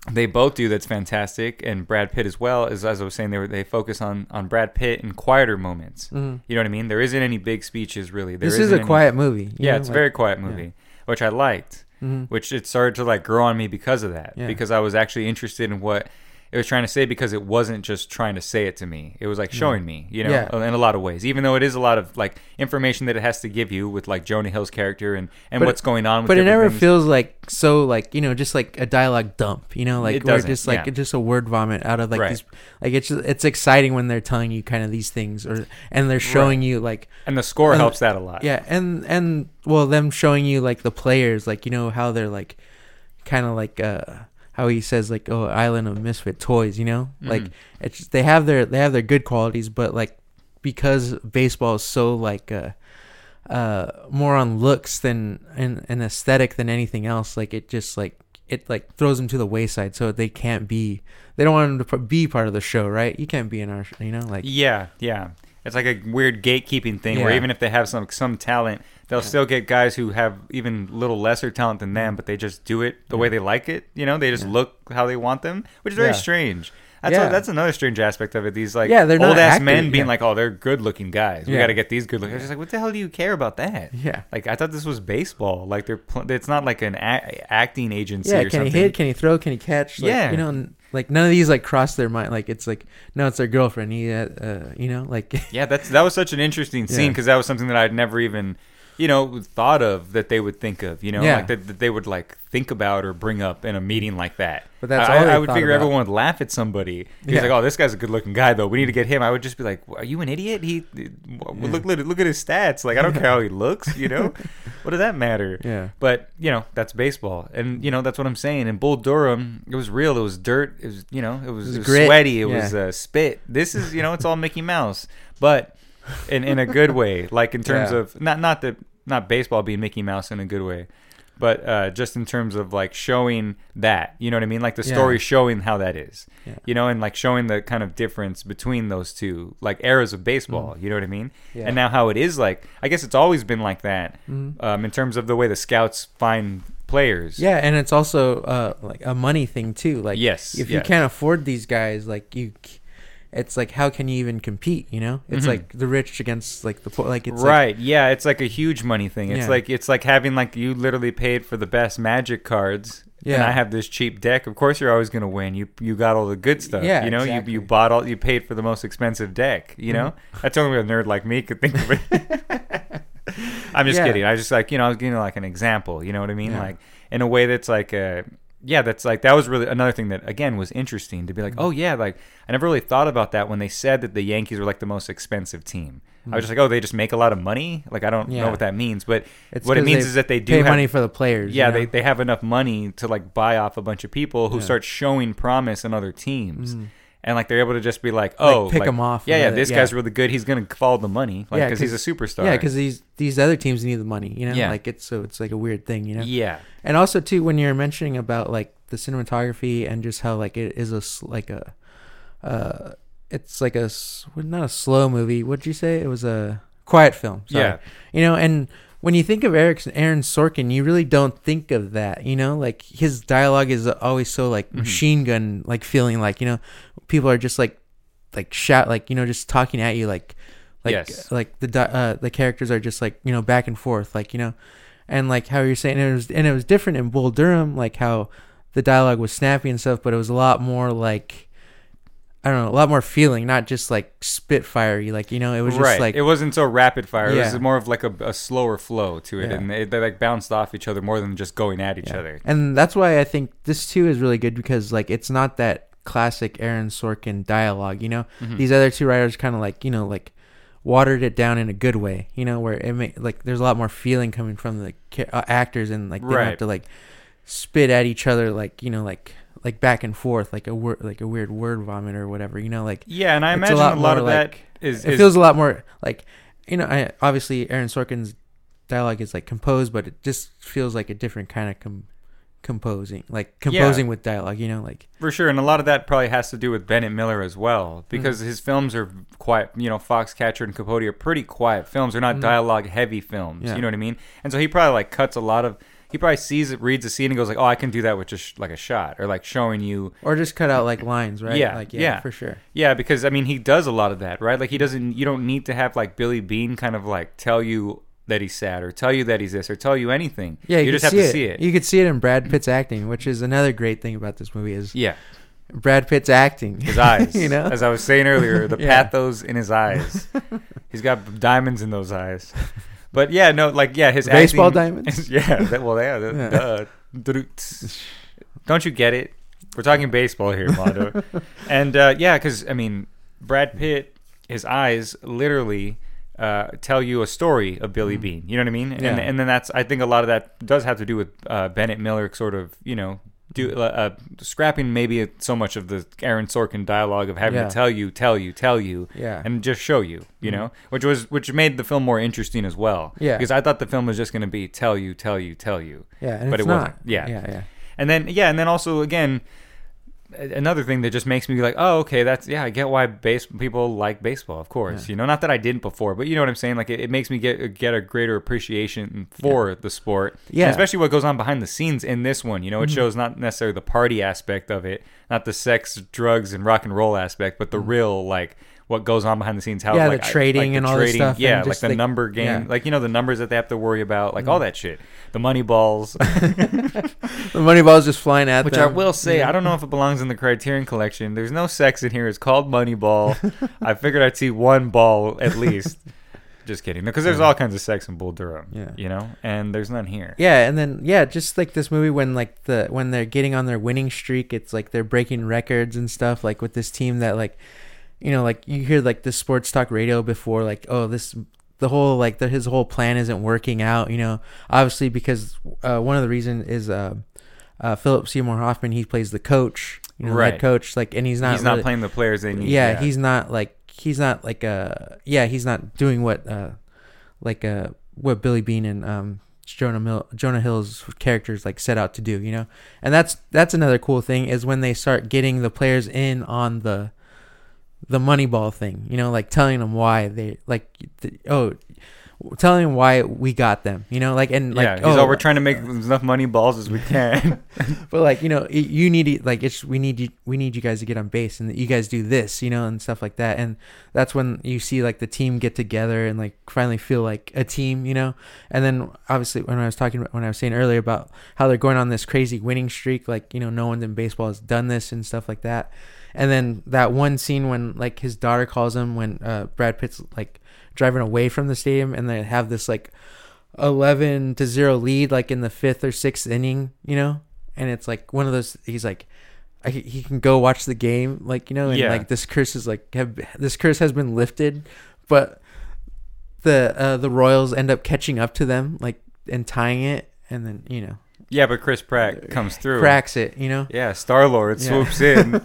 they both do that's fantastic, and Brad Pitt as well, is as I was saying, they were, they focus on on Brad Pitt in quieter moments. Mhm. You know what I mean? There isn't any big speeches really. There This is a any- quiet movie. Yeah, know, it's a very quiet movie, which I liked. mhm. Which it started to like grow on me because of that. Yeah. Because I was actually interested in what it was trying to say because it wasn't just trying to say it to me. It was like showing me, you know, Yeah. in a lot of ways. Even though it is a lot of like information that it has to give you with like Jonah Hill's character and and But- what's going on. with But it never things. feels like so like you know just like a dialogue dump. You know, like It just like yeah. just a word vomit out of like Right. these. Like it's just, it's exciting when they're telling you kind of these things or and they're showing you like and the score and- helps that a lot. Yeah, and and well, them showing you like the players, like you know how they're like, kind of like uh how he says like oh island of misfit toys, you know, like Mhm. it's just, they have their they have their good qualities, but like because baseball is so like uh uh more on looks than and an aesthetic than anything else, like it just like it like throws them to the wayside, so they can't be they don't want them to be part of the show, right? You can't be in our, you know, like Yeah, yeah. It's like a weird gatekeeping thing where even if they have some some talent, they'll still get guys who have even little lesser talent than them, but they just do it the way they like it. You know, they just Yeah. look how they want them, which is very Yeah. strange. That's Yeah. that's another strange aspect of it. These like Yeah, they're old ass actors, men being yeah. like, oh, they're good looking guys. We got to get these good looking. I was just like, what the hell do you care about that? Yeah. Like I thought this was baseball. Like they're pl- it's not like an a- acting agency. Yeah, can something. he hit? Can he throw? Can he catch? Like, Yeah. you know, like none of these like cross their mind. Like it's like no, it's their girlfriend. He, uh, uh, you know, like Yeah, that's that was such an interesting [LAUGHS] scene Yeah. because that was something that I'd never even, you know, thought of that they would think of. You know, Yeah. like that, that they would like think about or bring up in a meeting like that. But that's I, all they I would thought figure about. everyone would laugh at somebody. He's Yeah. like, "Oh, this guy's a good-looking guy, though. We need to get him." I would just be like, "Are you an idiot? He look look look at his stats. Like, I don't [LAUGHS] care how he looks. You know, [LAUGHS] what does that matter?" Yeah. But you know, that's baseball, and you know that's what I'm saying. In Bull Durham, it was real. It was dirt. It was you know, it was, it was grit. sweaty. It Yeah. was uh, spit. This is you know, it's all Mickey Mouse, but in in a good way. Like in terms Yeah. of not not the not baseball being Mickey Mouse in a good way, but uh, just in terms of like showing that. You know what I mean? Like the Yeah. story showing how that is. Yeah. You know, and like showing the kind of difference between those two like eras of baseball. You know what I mean? Yeah. And now how it is like. I guess it's always been like that. Mhm. Um, in terms of the way the scouts find players. yeah, and it's also uh like a money thing too. Like Yes, if you can't afford these guys, like you. It's like how can you even compete? You know, it's Mhm. like the rich against like the poor. Like it's like- right yeah it's like a huge money thing it's Yeah. like it's like having like you literally paid for the best magic cards and Yeah. i have this cheap deck of course you're always going to win you you got all the good stuff Yeah, you know exactly. you, you bought all you paid for the most expensive deck you know Mm-hmm. that's only a nerd like me could think of it [LAUGHS] i'm just Yeah. kidding i just like you know i was giving like an example you know what i mean like in a way that's like uh yeah that's like that was really another thing that again was interesting to be like Mm-hmm. oh yeah like i never really thought about that when they said that the yankees were like the most expensive team i was just like oh they just make a lot of money like i don't Mm-hmm. Yeah. know what that means but It's what it means is that they do pay have, money for the players. yeah you know? they, they have enough money to like buy off a bunch of people who Yeah. start showing promise in other teams Mhm. And like they're able to just be like oh pick 'em off yeah and yeah let it- this yeah. guy's really good he's gonna follow the money like Yeah, because he's a 'cause- superstar Yeah, because these these other teams need the money. You know, Yeah. like it's so it's like a weird thing. You know. yeah and also too when you're mentioning about like the cinematography and just how like it is a s- like a uh it's like a s- well, not a slow movie what'd you say it was a quiet film sorry. Yeah. you know and when you think of Eric Aaron Sorkin you really don't think of that you know like his dialogue is always so like Mhm. machine gun like feeling like you know people are just like like shout like you know just talking at you like like Yes. like the uh the characters are just like you know back and forth like you know and like how you're saying it was and it was different in Bull Durham like how the dialogue was snappy and stuff but it was a lot more like I don't know a lot more feeling not just like spit spitfirey like you know it was just right like it wasn't so rapid fire it was more of like a, a slower flow to it Yeah. and they, they like bounced off each other more than just going at each Yeah. other And that's why I think this too is really good because like it's not that classic Aaron Sorkin dialogue, you know. Mhm. These other two writers kind of like, you know, like watered it down in a good way, you know, where it may like there's a lot more feeling coming from the uh, actors and like they don't have to like spit at each other like, you know, like like back and forth like a word like a weird word vomit or whatever, you know, like yeah and i a imagine a lot lot, more of that like- is, it feels a lot more like you know, I obviously Aaron Sorkin's dialogue is like composed, but it just feels like a different kind of com- composing, like composing with dialogue. You know, like For sure, and a lot of that probably has to do with Bennett Miller as well, because his films are quiet. You know, Foxcatcher and Capote are pretty quiet films. They're not Mhm. dialogue-heavy films. Yeah. You know what I mean? And so he probably like cuts a lot of. He probably sees it, reads a scene, and goes like, "Oh, I can do that with just like a shot, or like showing you." or just cut out like lines, right? Yeah, like yeah. for sure. Yeah, because I mean, he does a lot of that, right? Like he doesn't. You don't need to have like Billy Beane kind of like tell you that he's sad, or tell you that he's this, or tell you anything. Yeah, you, you just have to see see it. You could see it in Brad Pitt's acting, which is another great thing about this movie is yeah, Brad Pitt's acting. his eyes. [LAUGHS] you know, as I was saying earlier, the [LAUGHS] Yeah. pathos in his eyes. He's got diamonds in those eyes. [LAUGHS] But yeah, no, like yeah, his Baseball acting- diamonds? [LAUGHS] yeah, that, well, yeah, the, Yeah. Don't you get it? We're talking baseball here, Mondo. [LAUGHS] and uh, yeah, because I mean, Brad Pitt, his eyes literally uh, tell you a story of Billy Beane. You know what I mean? Mm. Yeah. And and then that's I think a lot of that does have to do with uh, Bennett Miller, sort of you know. Do, uh, uh, scrapping maybe so much of the Aaron Sorkin dialogue of having Yeah. to tell you, tell you, tell you, Yeah. and just show you, you know, which was which made the film more interesting as well. Yeah. because I thought the film was just going to be tell you, tell you, tell you, yeah, but it not. wasn't. Yeah. yeah, yeah. and then yeah, and then also again, another thing that just makes me be like, oh, okay, that's yeah, I get why base people like baseball, of course. Yeah. You know, not that I didn't before, but you know what I'm saying. Like, it, it makes me get get a greater appreciation for the sport, Yeah. And especially what goes on behind the scenes in this one. You know, it Mhm. shows not necessarily the party aspect of it, not the sex, drugs, and rock and roll aspect, but the real like what goes on behind the scenes. How. Yeah, like, the I- trading like the and all this stuff, Yeah, like just, the number game, yeah. like you know the numbers that they have to worry about, like all Mhm. that shit, the money balls. [LAUGHS] the money ball's just flying at Which them. Which I will say, know? I don't know if it belongs in the Criterion Collection. There's no sex in here. It's called Moneyball. [LAUGHS] I figured I'd see one ball at least. [LAUGHS] Just kidding. Because there's Yeah. all kinds of sex in Bull Durham. Yeah. You know, and there's none here. Yeah, and then yeah, just like this movie when like the when they're getting on their winning streak, it's like they're breaking records and stuff. Like with this team that like, you know, like you hear like the sports talk radio before, like oh this the whole like the, his whole plan isn't working out. You know, obviously because uh, one of the reason is uh, uh, Philip Seymour Hoffman. He plays the coach, you know, Right. head coach. Like, and he's not he's not playing the players they need. yeah, he's not like he's not like uh yeah he's not doing what uh like uh what Billy Beane and um Jonah Mill Jonah Hill's characters like set out to do you know and that's that's another cool thing is when they start getting the players in on the the Moneyball thing you know like telling them why they like oh telling why we got them you know like and like yeah, oh all we're trying to make enough money balls as we can. [LAUGHS] but like you know you need it like it's we need you we need you guys to get on base and you guys do this you know and stuff like that. And that's when you see like the team get together and like finally feel like a team you know? And then obviously when i was talking about when i was saying earlier about how they're going on this crazy winning streak like you know no one in baseball has done this and stuff like that. And then that one scene when like his daughter calls him when uh brad pitt's like driving away from the stadium and they have this like 11 to 0 lead like in the fifth or sixth inning you know and it's like one of those he's like I, he can go watch the game like you know and Yeah. like this curse is like have, this curse has been lifted but the uh the royals end up catching up to them like and tying it and then you know yeah, but Chris Pratt comes through. cracks it you know Yeah, Star Lord Yeah. swoops in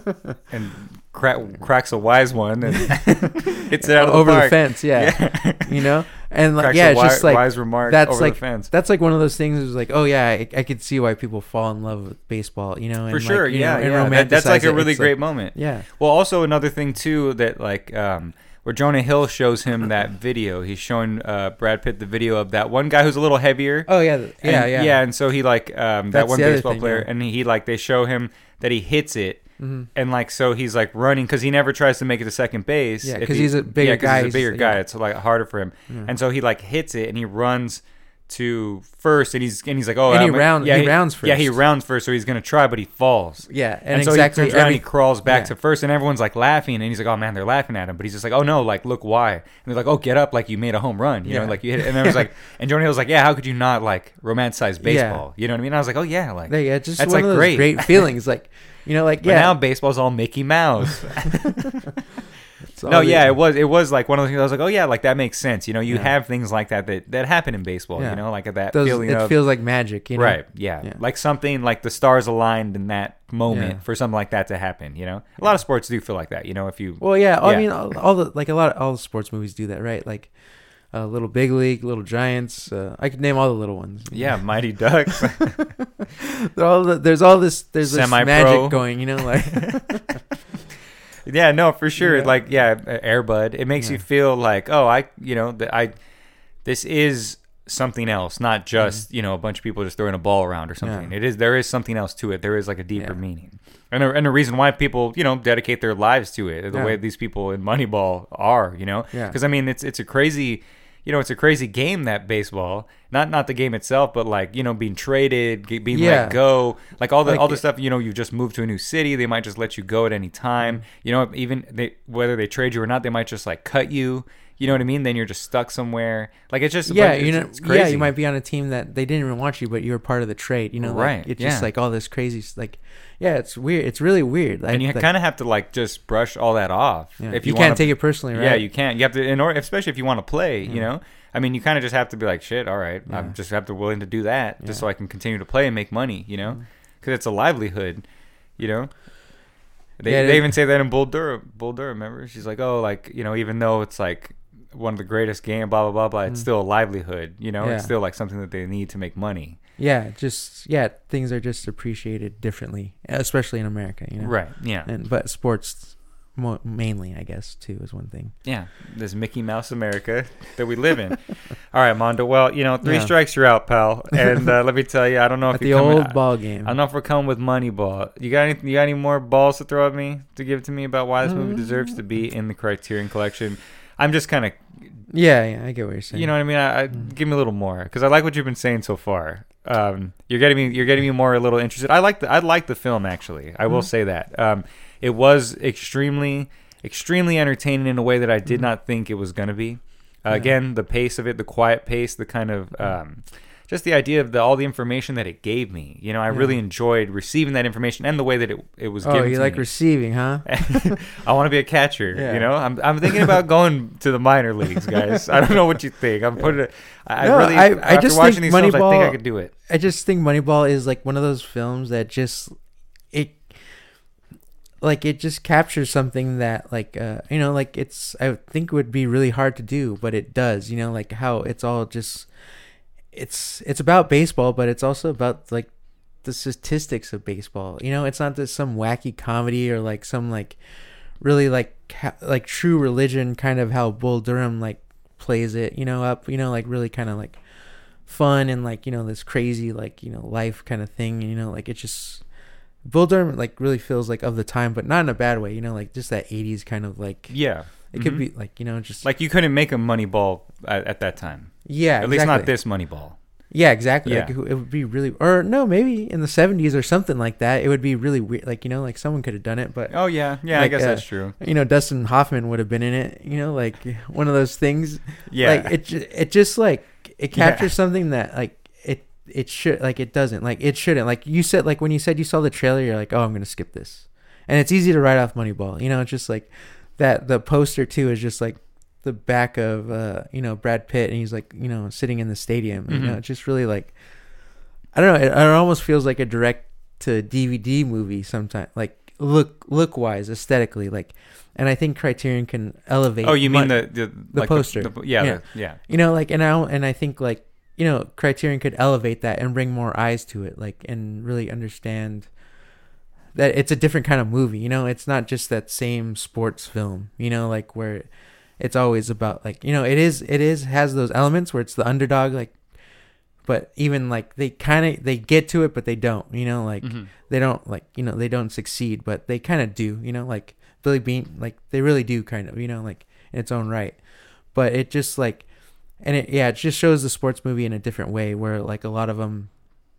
and crack, cracks a wise one and [LAUGHS] hits it out of over the, the park. fence yeah, you know and like Cracks yeah a it's wi- just like wise remark that's over like the fence. that's like one of those things is like oh yeah I, I could see why people fall in love with baseball you know and For like, sure, you yeah, know, and yeah. That- that's romanticize like a it. really It's great like- moment. yeah Well, also another thing too that like um, where Jonah Hill shows him that video. He's showing uh, Brad Pitt the video of that one guy who's a little heavier. oh yeah yeah And- yeah yeah. And so he like um, that That's one the other baseball thing, player, yeah. and he like they show him that he hits it. Mhm. And like so, he's like running because he never tries to make it to second base. Yeah, if 'cause he- he's a bigger yeah, 'cause guy, He's a he's bigger guy. yeah. It's like harder for him. And so he like hits it and he runs to first, and he's and he's like, oh, And he round- yeah, he rounds first. Yeah, he rounds first, so he's gonna try, but he falls. yeah And, and, so exactly he turns around every, and he crawls back yeah. to first, and everyone's like laughing, and he's like, "Oh man, they're laughing at him," but he's just like, "Oh no, like look why?" And they're like, "Oh, get up, like you made a home run, you Yeah. know, like you hit." It. And I was like, [LAUGHS] and Jonah Hill's like, "Yeah, how could you not like romanticize baseball?" You know what I mean? I was like, "Oh yeah, like." Yeah, just That's, like, great. great, [LAUGHS] feelings. Like, you know, like But yeah. now baseball's all Mickey Mouse. [LAUGHS] all no, yeah, it was. It was like one of those things. I was like, oh yeah, like that makes sense. You know, you Yeah. have things like that that that happen in baseball. Yeah. You know, like that Those, feeling it of feels like magic. You know? right. Yeah. Yeah. like something like the stars aligned in that moment for something like that to happen. You know, a lot of sports do feel like that. You know, if you Well, yeah. I mean, all, all the like a lot of all the sports movies do that, right? Like, uh, Little Big League, Little Giants. Uh, I could name all the little ones. yeah, Mighty Ducks. [LAUGHS] All the, there's all this there's this Semi-pro. magic going. You know, like [LAUGHS] [LAUGHS] Yeah, no, for sure. Yeah. Like, yeah, Airbud. It makes you feel like, oh, I, you know, that I, this is something else, not just you know a bunch of people just throwing a ball around or something. Mm-hmm. Yeah. It is there is something else to it. There is like a deeper Yeah. meaning, and a, and a reason why people you know dedicate their lives to it. The Yeah. way these people in Moneyball are, you know, Yeah. because I mean, it's it's a crazy. You know, it's a crazy game that baseball. Not not the game itself, but like you know, being traded, being Yeah. let go, like all the Like all the stuff. You know, you've just moved to a new city. They might just let you go at any time. You know, even they, whether they trade you or not, they might just like cut you. You know what I mean? Then you're just stuck somewhere. Like it's just yeah, but you know, it's yeah, crazy. you might be on a team that they didn't even want you, but you were part of the trade. You know, like, Right, It's yeah. just like all this crazy, like, yeah, it's weird. It's really weird. Like, and you like, kind of have to like just brush all that off. yeah. If you, you, can't wanna- take it personally, right? Yeah, you can't. You have to, in order, especially if you want to play. You know, I mean, you kind of just have to be like, shit. All right, Yeah. I'm just have to willing to do that just so I can continue to play and make money. You know, because it's a livelihood. You know. They, Yeah, they even say that in Bull Durham. Bull Durham, remember? She's like, oh, like you know, even though it's like one of the greatest game, blah blah blah blah, it's Mm. still a livelihood. You know, Yeah. it's still like something that they need to make money. Yeah, just yeah, things are just appreciated differently, especially in America. You know, Right. Yeah. And but sports mo- mainly, I guess, too, is one thing. Yeah. This Mickey Mouse America that we live in. [LAUGHS] All right, Mondo. Well, you know, three Yeah. strikes, you're out, pal. And uh, let me tell you, I don't know if At the coming. old ball game. I don't know if we're coming with Moneyball. You got any? You got any more balls to throw at me to give to me about why this movie deserves to be in the Criterion Collection? I'm just kind of, Yeah, yeah, I get what you're saying. you know what I mean. I, I Mm. give me a little more because I like what you've been saying so far. Um, you're getting me. You're getting me more a little interested. I like the. I like the film actually. I will Mhm. say that. Um, it was extremely, extremely entertaining in a way that I did Mhm. not think it was going to be. Uh, Yeah. Again, the pace of it, the quiet pace, the kind of. Um, just the idea of the, all the information that it gave me. You know, I Yeah. really enjoyed receiving that information and the way that it, it was oh, given you like me. receiving, huh? [LAUGHS] I want to be a catcher. Yeah. You know, I'm I'm thinking about going to the minor leagues, guys. I don't know what you think. I'm putting it. I, No, I really. I- I after just watching think these films, I think I Moneyball- could do it. I just think Moneyball is like one of those films that just it like it just captures something that like uh you know like it's I think would be really hard to do but it does you know like how it's all just it's it's about baseball but it's also about like the statistics of baseball. You know it's not just some wacky comedy or like some like really like ca- like true religion kind of how Bull Durham like plays it you know up you know like really kind of like fun and like you know this crazy like you know life kind of thing you know like it just Bull Durham like really feels like of the time but not in a bad way you know like just that 80s kind of like Yeah, it could Mhm. be like you know just like you couldn't make a Moneyball at, at that time. yeah At least not exactly. this Moneyball. yeah exactly Yeah. like it, it would be really or no maybe in the 70s or something like that it would be really weird like you know like someone could have done it but Oh yeah, yeah. I Like, guess uh, that's true. you know Dustin Hoffman would have been in it you know like one of those things Yeah, like it ju- it just like it Yeah. captures something that like it it should like it doesn't like it shouldn't like you said like when you said you saw the trailer you're like oh i'm gonna skip this and it's easy to write off moneyball you know it's just like that the poster too is just like the back of uh you know brad pitt and he's like you know sitting in the stadium you know Mhm. it's just really like i don't know it, it almost feels like a direct to dvd movie sometimes like look look wise aesthetically like and i think criterion can elevate oh, you mean the the, the like poster. The, yeah, Yeah. the- yeah. you know like and I and I think like you know Criterion could elevate that and bring more eyes to it like and really understand that it's a different kind of movie you know? It's not just that same sports film you know like where it's always about like you know it is it is has those elements where it's the underdog like but even like they kind of they get to it but they don't you know? Like Mhm. they don't like you know they don't succeed but they kind of do you know? Like billy beane like they really do kind of you know like in its own right. But it just like and it yeah it just shows the sports movie in a different way where like a lot of them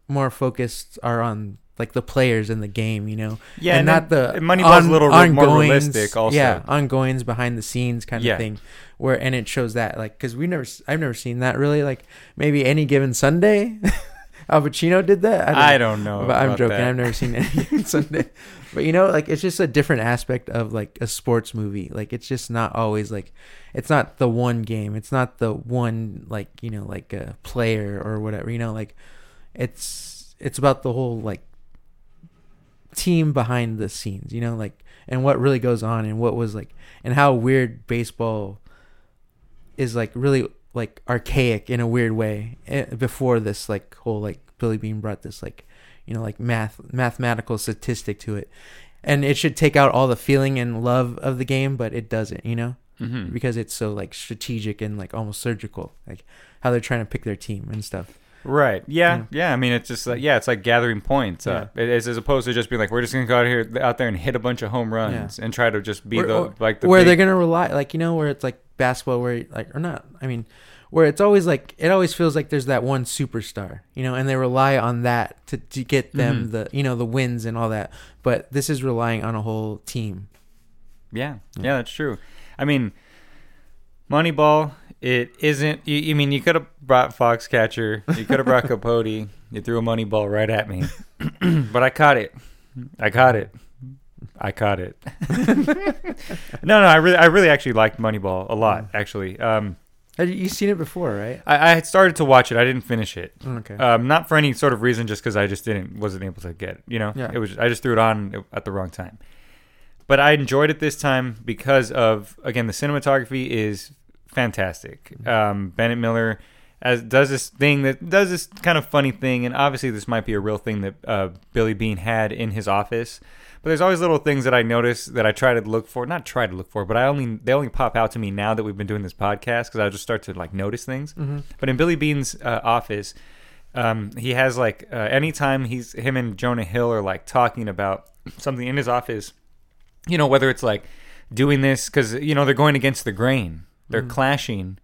more focused are on like the players in the game you know Yeah, and, not the and Moneyball's a little re- more ongoings- realistic. Also, yeah ongoings behind the scenes kind Yeah. of thing where and it shows that like because we never i've never seen that really like maybe any given sunday [LAUGHS] al pacino did that I don't know. but I'm joking. that. I've never seen any [LAUGHS] Sunday. But you know, like it's just a different aspect of like a sports movie. Like it's just not always like it's not the one game. It's not the one like, you know, like a player or whatever. You know, like it's it's about the whole like team behind the scenes, you know, like and what really goes on and what was like and how weird baseball is like really like archaic in a weird way eh, before this like whole like Billy Beane brought this like you know like math mathematical statistic to it. And it should take out all the feeling and love of the game but it doesn't you know? Mhm. because it's so like strategic and like almost surgical like how they're trying to pick their team and stuff Right. Yeah. Yeah. Yeah. I mean, it's just like yeah, it's like gathering points. Uh, it is as opposed to just being like we're just gonna go out here out there and hit a bunch of home runs and try to just be Or- the or- like the where big- they're gonna rely like you know where it's like basketball where like or not i mean where it's always like it always feels like there's that one superstar you know and they rely on that to, to get them Mhm. the you know the wins and all that but this is relying on a whole team Yeah, Yeah. yeah, that's true. I mean, Moneyball, it isn't. You, you mean you could have brought Foxcatcher, you could have brought [LAUGHS] Capote, you threw a Moneyball right at me, [CLEARS THROAT] but I caught it. I caught it. I caught it. [LAUGHS] no, no, I really, I really actually liked Moneyball a lot. Actually, um, you you've seen it before right I, I had started to watch it. I didn't finish it. okay Um, not for any sort of reason, just because I just didn't wasn't able to get. It, you know, Yeah. it was I just threw it on at the wrong time. But I enjoyed it this time because of again the cinematography is fantastic. Mm-hmm. Um, Bennett Miller as does this thing that does this kind of funny thing, and obviously this might be a real thing that uh, Billy Beane had in his office. But there's always little things that I notice that I try to look for, not try to look for, but I only they only pop out to me now that we've been doing this podcast because I just start to like notice things. But in Billy Beane's uh, office, um, he has like uh, anytime he's him and Jonah Hill are like talking about something in his office, you know, whether it's like doing this because you know they're going against the grain, they're mm. clashing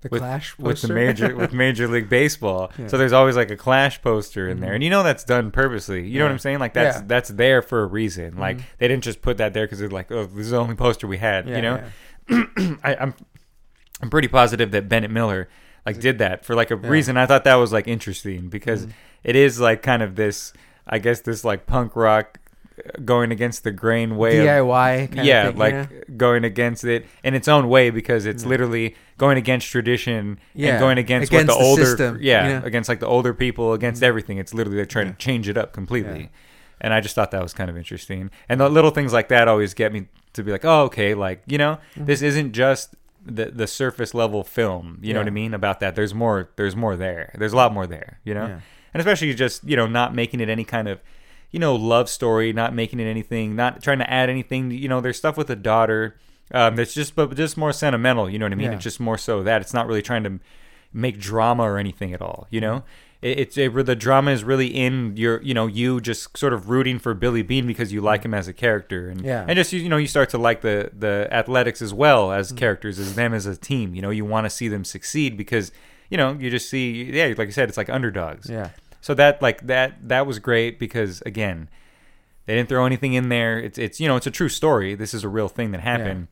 The with, Clash with the major [LAUGHS] with Major League Baseball. Yeah. So there's always like a Clash poster in there, and mm-hmm. you know that's done purposely. You know what I'm saying? Like that's Yeah. that's there for a reason. Like mm-hmm. they didn't just put that there because they're like, oh, this is the only poster we had. Yeah, you know, yeah. [CLEARS THROAT] I, I'm I'm pretty positive that Bennett Miller like did that for like a reason. I thought that was like interesting because Mm-hmm. it is like kind of this, I guess this like punk rock going against the grain way of DIY. Kind yeah, of thing, like know? going against it in its own way because it's literally going against tradition Yeah, and going against, against what the, the older system, yeah you know? against like the older people against everything. It's literally they're trying to change it up completely, Yeah. and I just thought that was kind of interesting. And the little things like that always get me to be like, oh okay, like you know, Mm-hmm. this isn't just the the surface level film. You know what I mean about that? There's more. There's more there. There's a lot more there. You know, Yeah. and especially just you know not making it any kind of you know love story not making it anything not trying to add anything you know there's stuff with a daughter um that's just but just more sentimental you know what i mean Yeah. it's just more so that it's not really trying to make drama or anything at all you know it, it's it, the drama is really in your you know you just sort of rooting for billy beane because you like him as a character and Yeah. and just you know you start to like the the athletics as well as Mm. characters as them as a team you know you want to see them succeed because you know you just see yeah like i said it's like underdogs Yeah. So that like that that was great because again, they didn't throw anything in there. It's it's you know it's a true story. This is a real thing that happened.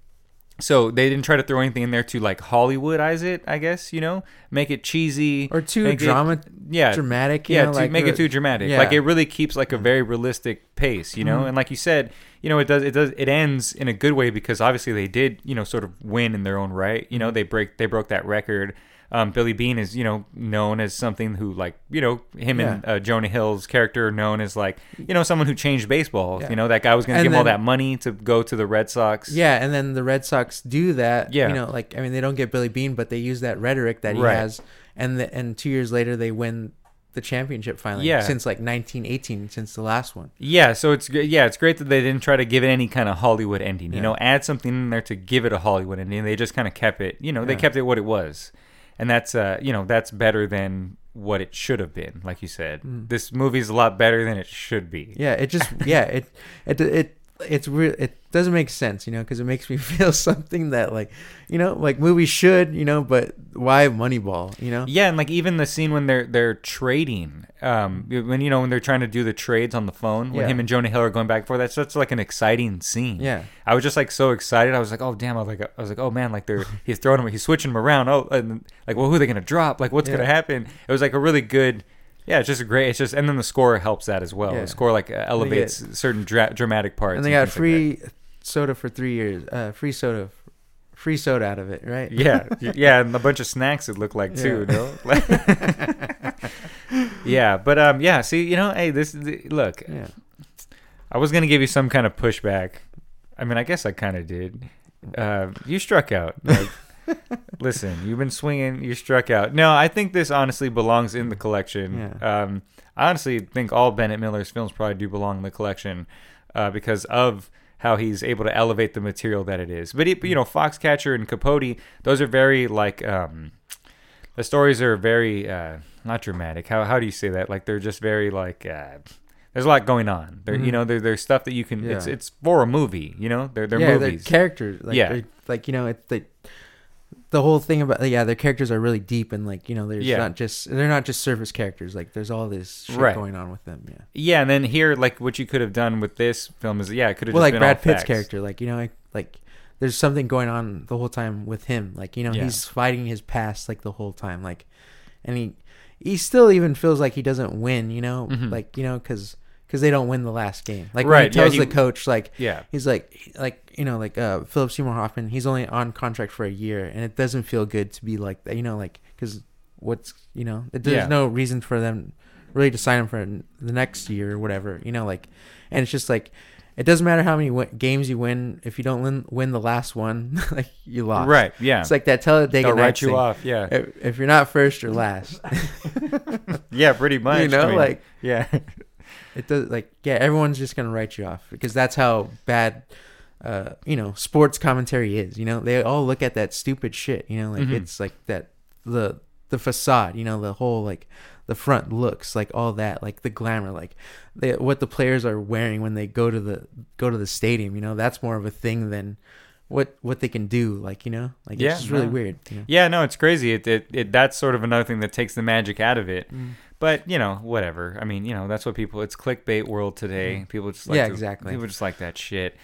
So they didn't try to throw anything in there to like Hollywoodize it. I guess you know make it cheesy Or too make it- yeah, dramatic. You yeah, know, to like make it too dramatic. yeah. Like it really keeps like a very realistic pace, you know. Mhm. And like you said, you know, it does it does it ends in a good way because obviously they did you know sort of win in their own right. You know, they break they broke that record. Um, Billy Beane is you know known as something who like you know him and uh, Jonah Hill's character are known as like you know someone who changed baseball. Yeah. You know that guy was going to give him all that money to go to the Red Sox. Yeah, and then the Red Sox do that. Yeah. You know, like I mean, they don't get Billy Beane, but they use that rhetoric that he Right. has, and the, and two years later they win the championship finally. Yeah. Since like 1918, since the last one. Yeah, so it's yeah, it's great that they didn't try to give it any kind of Hollywood ending. You know, add something in there to give it a Hollywood ending. They just kind of kept it. You know, they kept it what it was, and that's uh, you know, that's better than what it should have been. Like you said, this movie's a lot better than it should be. Mm. Yeah, it just [LAUGHS] yeah it it it it's real. It doesn't make sense, you know, because it makes me [LAUGHS] feel something that like you know like movies should, you know, but why Moneyball, you know? Yeah, and like even the scene when they're they're trading, um, when you know when they're trying to do the trades on the phone, when Yeah. him and Jonah Hill are going back and forth, that's such like an exciting scene. Yeah. I was just like so excited. I was like, oh damn! I was like, I was like, oh man! Like they're [LAUGHS] he's throwing them, he's switching them around. Oh, and like, well, who are they gonna drop? Like, what's Yeah. gonna happen? It was like a really good. Yeah, it's just a great. It's just, and then the score helps that as well. Yeah. The score like uh, elevates certain dra- dramatic parts. And they got things like free soda for three years. Uh, free soda, free soda out of it, right? Yeah, [LAUGHS] yeah, and a bunch of snacks it looked like too. Yeah. No, [LAUGHS] yeah, but um, yeah. See, you know, hey, this look. Yeah. I was gonna give you some kind of pushback. I mean, I guess I kind of did. Uh, you struck out. Like, [LAUGHS] listen, you've been swinging. You struck out. No, I think this honestly belongs in the collection. Yeah. Um, I honestly think all Bennett Miller's films probably do belong in the collection uh, because of how he's able to elevate the material that it is. But it, you know, Foxcatcher and Capote, those are very like um, the stories are very uh, not dramatic. How how do you say that? Like they're just very like. Uh, there's a lot going on. There, you Mhm. know, there, there's stuff that you can. It's Yeah. it's for a movie. You know, they're they're yeah, movies. they're characters. Like, Yeah. like you know, it's the the whole thing about yeah, their characters are really deep and like you know, there's Yeah. not just they're not just surface characters. Like there's all this shit Right. going on with them. Yeah. yeah, and then here, like what you could have done with this film is, yeah, it could have Well, like Brad Pitt's facts. character, like you know, like, like there's something going on the whole time with him. Like you know, Yeah. he's fighting his past like the whole time. Like, and he he still even feels like he doesn't win. You know, Mhm. like you know, because because they don't win the last game. Like when Right, he yeah, tells he- the coach like Yeah, he's like like you know like uh Philip Seymour Hoffman he's only on contract for a year and it doesn't feel good to be like that you know like because what's you know it, there's Yeah. no reason for them really to sign him for the next year or whatever you know like and it's just like it doesn't matter how many win- games you win if you don't win, win the last one, [LAUGHS] like you lost. Right. Yeah. It's like that Talladega They'll write you thing. off. Yeah. If, if you're not first or last, [LAUGHS] Yeah. Pretty [LAUGHS] much. you know, I mean, like Yeah. It does. Like yeah, everyone's just gonna write you off because that's how bad. Uh, you know, sports commentary is. You know, they all look at that stupid shit. You know, like Mhm. it's like that the the facade. You know, the whole like the front looks like all that, like the glamour, like they, what the players are wearing when they go to the go to the stadium. You know, that's more of a thing than what what they can do. Like you know, like Yeah, it's just really no. weird. You know? Yeah, no, it's crazy. It, it, it that's sort of another thing that takes the magic out of it. Mm. But you know, whatever. I mean, you know, that's what people. It's clickbait world today. People just like Mm-hmm. Yeah, to- exactly. People just like that shit.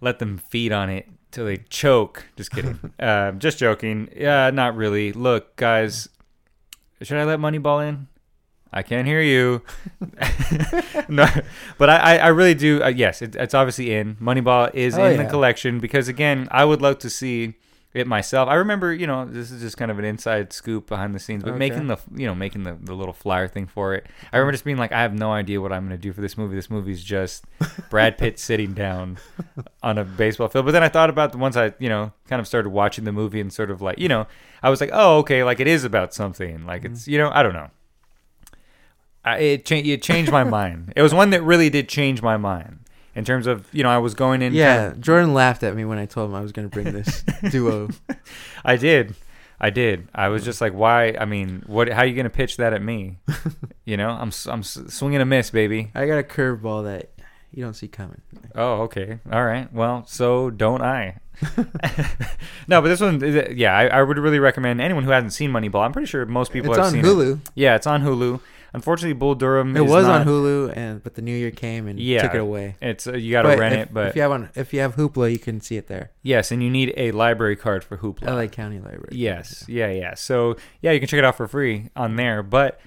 Let them feed on it till they choke. Just kidding. [LAUGHS] uh, just joking. Yeah, not really. Look, guys, should I let Moneyball in? I can't hear you. [LAUGHS] no, but I, I, I really do. Uh, yes, it, it's obviously in. Moneyball is Oh, in the collection because again, I would love to see it myself. I remember, you know, this is just kind of an inside scoop behind the scenes, but Okay. making the, you know, making the, the little flyer thing for it. I mm. remember just being like, I have no idea what I'm going to do for this movie. This movie's just Brad Pitt [LAUGHS] sitting down on a baseball field. But then I thought about the ones I, you know, kind of started watching the movie and sort of like, you know, I was like, oh, okay, like it is about something. Like it's, mm. you know, I don't know. I, it, cha- it changed my mind. It was one that really did change my mind in terms of, you know, I was going in. Yeah, kind Jordan laughed at me when I told him I was going to bring this [LAUGHS] duo. I did. I did. I was just like, why? I mean, what? How are you going to pitch that at me? [LAUGHS] you know, I'm, I'm swinging a miss, baby. I got a curveball that you don't see coming. Oh, okay. All right. Well, so don't I. [LAUGHS] no, but this one, yeah, I, I would really recommend anyone who hasn't seen Moneyball. I'm pretty sure most people have it's have on seen Hulu. it. Yeah, it's on Hulu. Unfortunately, Bull Durham. It was not- on Hulu, and but the New Year came and Yeah. took it away. It's uh, you got to rent if, it, but if you have on, if you have Hoopla, you can see it there. yes, and you need a library card for Hoopla. LA County Library. Yes, yeah, yeah. So yeah, you can check it out for free on there. But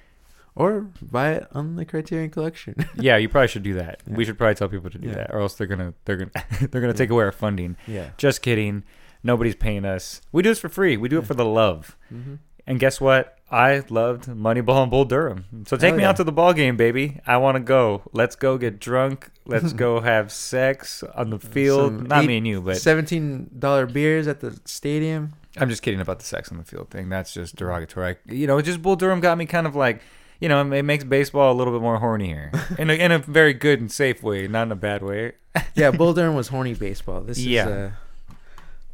or buy it on the Criterion Collection. [LAUGHS] yeah, you probably should do that. Yeah. We should probably tell people to do Yeah. that, or else they're gonna they're gonna [LAUGHS] they're gonna take away our funding. yeah. Just kidding. Nobody's paying us. We do this for free. We do it for the love. Mm-hmm. And guess what? I loved Moneyball and Bull Durham. So take Hell me yeah. out to the ball game, baby. I want to go. Let's go get drunk. Let's [LAUGHS] go have sex on the field. Some Not eight- me and you, but Seventeen dollar beers at the stadium. I'm just kidding about the sex on the field thing. That's just derogatory. I, you know, just Bull Durham got me kind of like, you know, it makes baseball a little bit more horny here [LAUGHS] in a, in a very good and safe way, not in a bad way. Yeah, Bull [LAUGHS] Durham was horny baseball. This Yeah. is uh,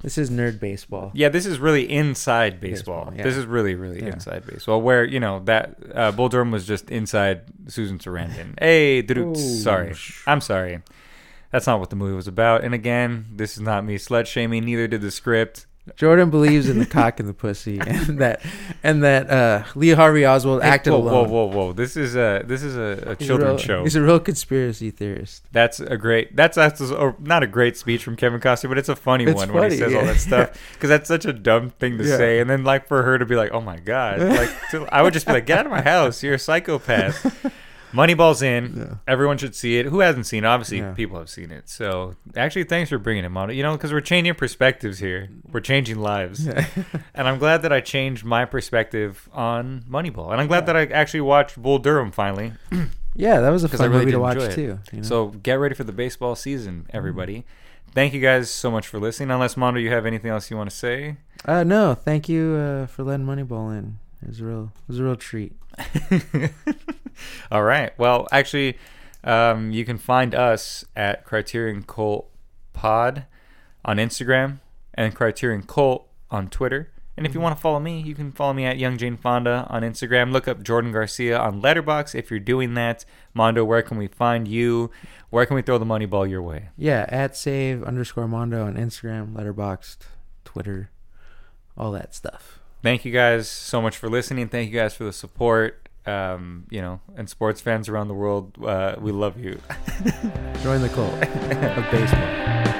this is nerd baseball. Yeah, this is really inside baseball. Baseball, yeah. This is really, really Yeah. inside baseball. Where you know that uh, Bull Durham was just inside Susan Sarandon. Hey, Ooh. sorry, I'm sorry. That's not what the movie was about. And again, this is not me slut shaming. Neither did the script. Jordan believes in the cock and the pussy, and [LAUGHS] that and that uh, Lee Harvey Oswald acted whoa, alone. whoa, whoa, whoa! This is a this is a, a children's show. He's a real conspiracy theorist. That's a great. That's, that's a, not a great speech from Kevin Costner, but it's a funny It's one when he funny, says all that stuff [LAUGHS] because that's such a dumb thing to Yeah. say. And then like for her to be like, "Oh my god," like to, I would just be like, "Get out of my house! You're a psychopath." [LAUGHS] Moneyball's in. Yeah. Everyone should see it. Who hasn't seen it? Obviously, Yeah. people have seen it. So actually, thanks for bringing it, on. You know, because we're changing perspectives here. We're changing lives. Yeah. [LAUGHS] And I'm glad that I changed my perspective on Moneyball. And I'm glad that I actually watched Bull Durham finally. [CLEARS THROAT] yeah, that was a [CLEARS THROAT] fun I really movie to watch it. too. you know? So get ready for the baseball season, everybody. Thank you guys so much for listening. Unless Mondo, you have anything else you want to say? uh, no, thank you uh, for letting Moneyball in. It was a real, it was a real treat. [LAUGHS] All right. Well, actually, um, you can find us at Criterion Cult Pod on Instagram and Criterion Cult on Twitter. And if you want to follow me, you can follow me at Young Jane Fonda on Instagram. Look up Jordan Garcia on Letterbox. If you're doing that, Mondo, where can we find you? Where can we throw the money ball your way? Yeah, at save underscore Mondo on Instagram, Letterboxd, Twitter, all that stuff. Thank you guys so much for listening. Thank you guys for the support. Um, you know, and sports fans around the world, uh, we love you. [LAUGHS] Join the cult of baseball.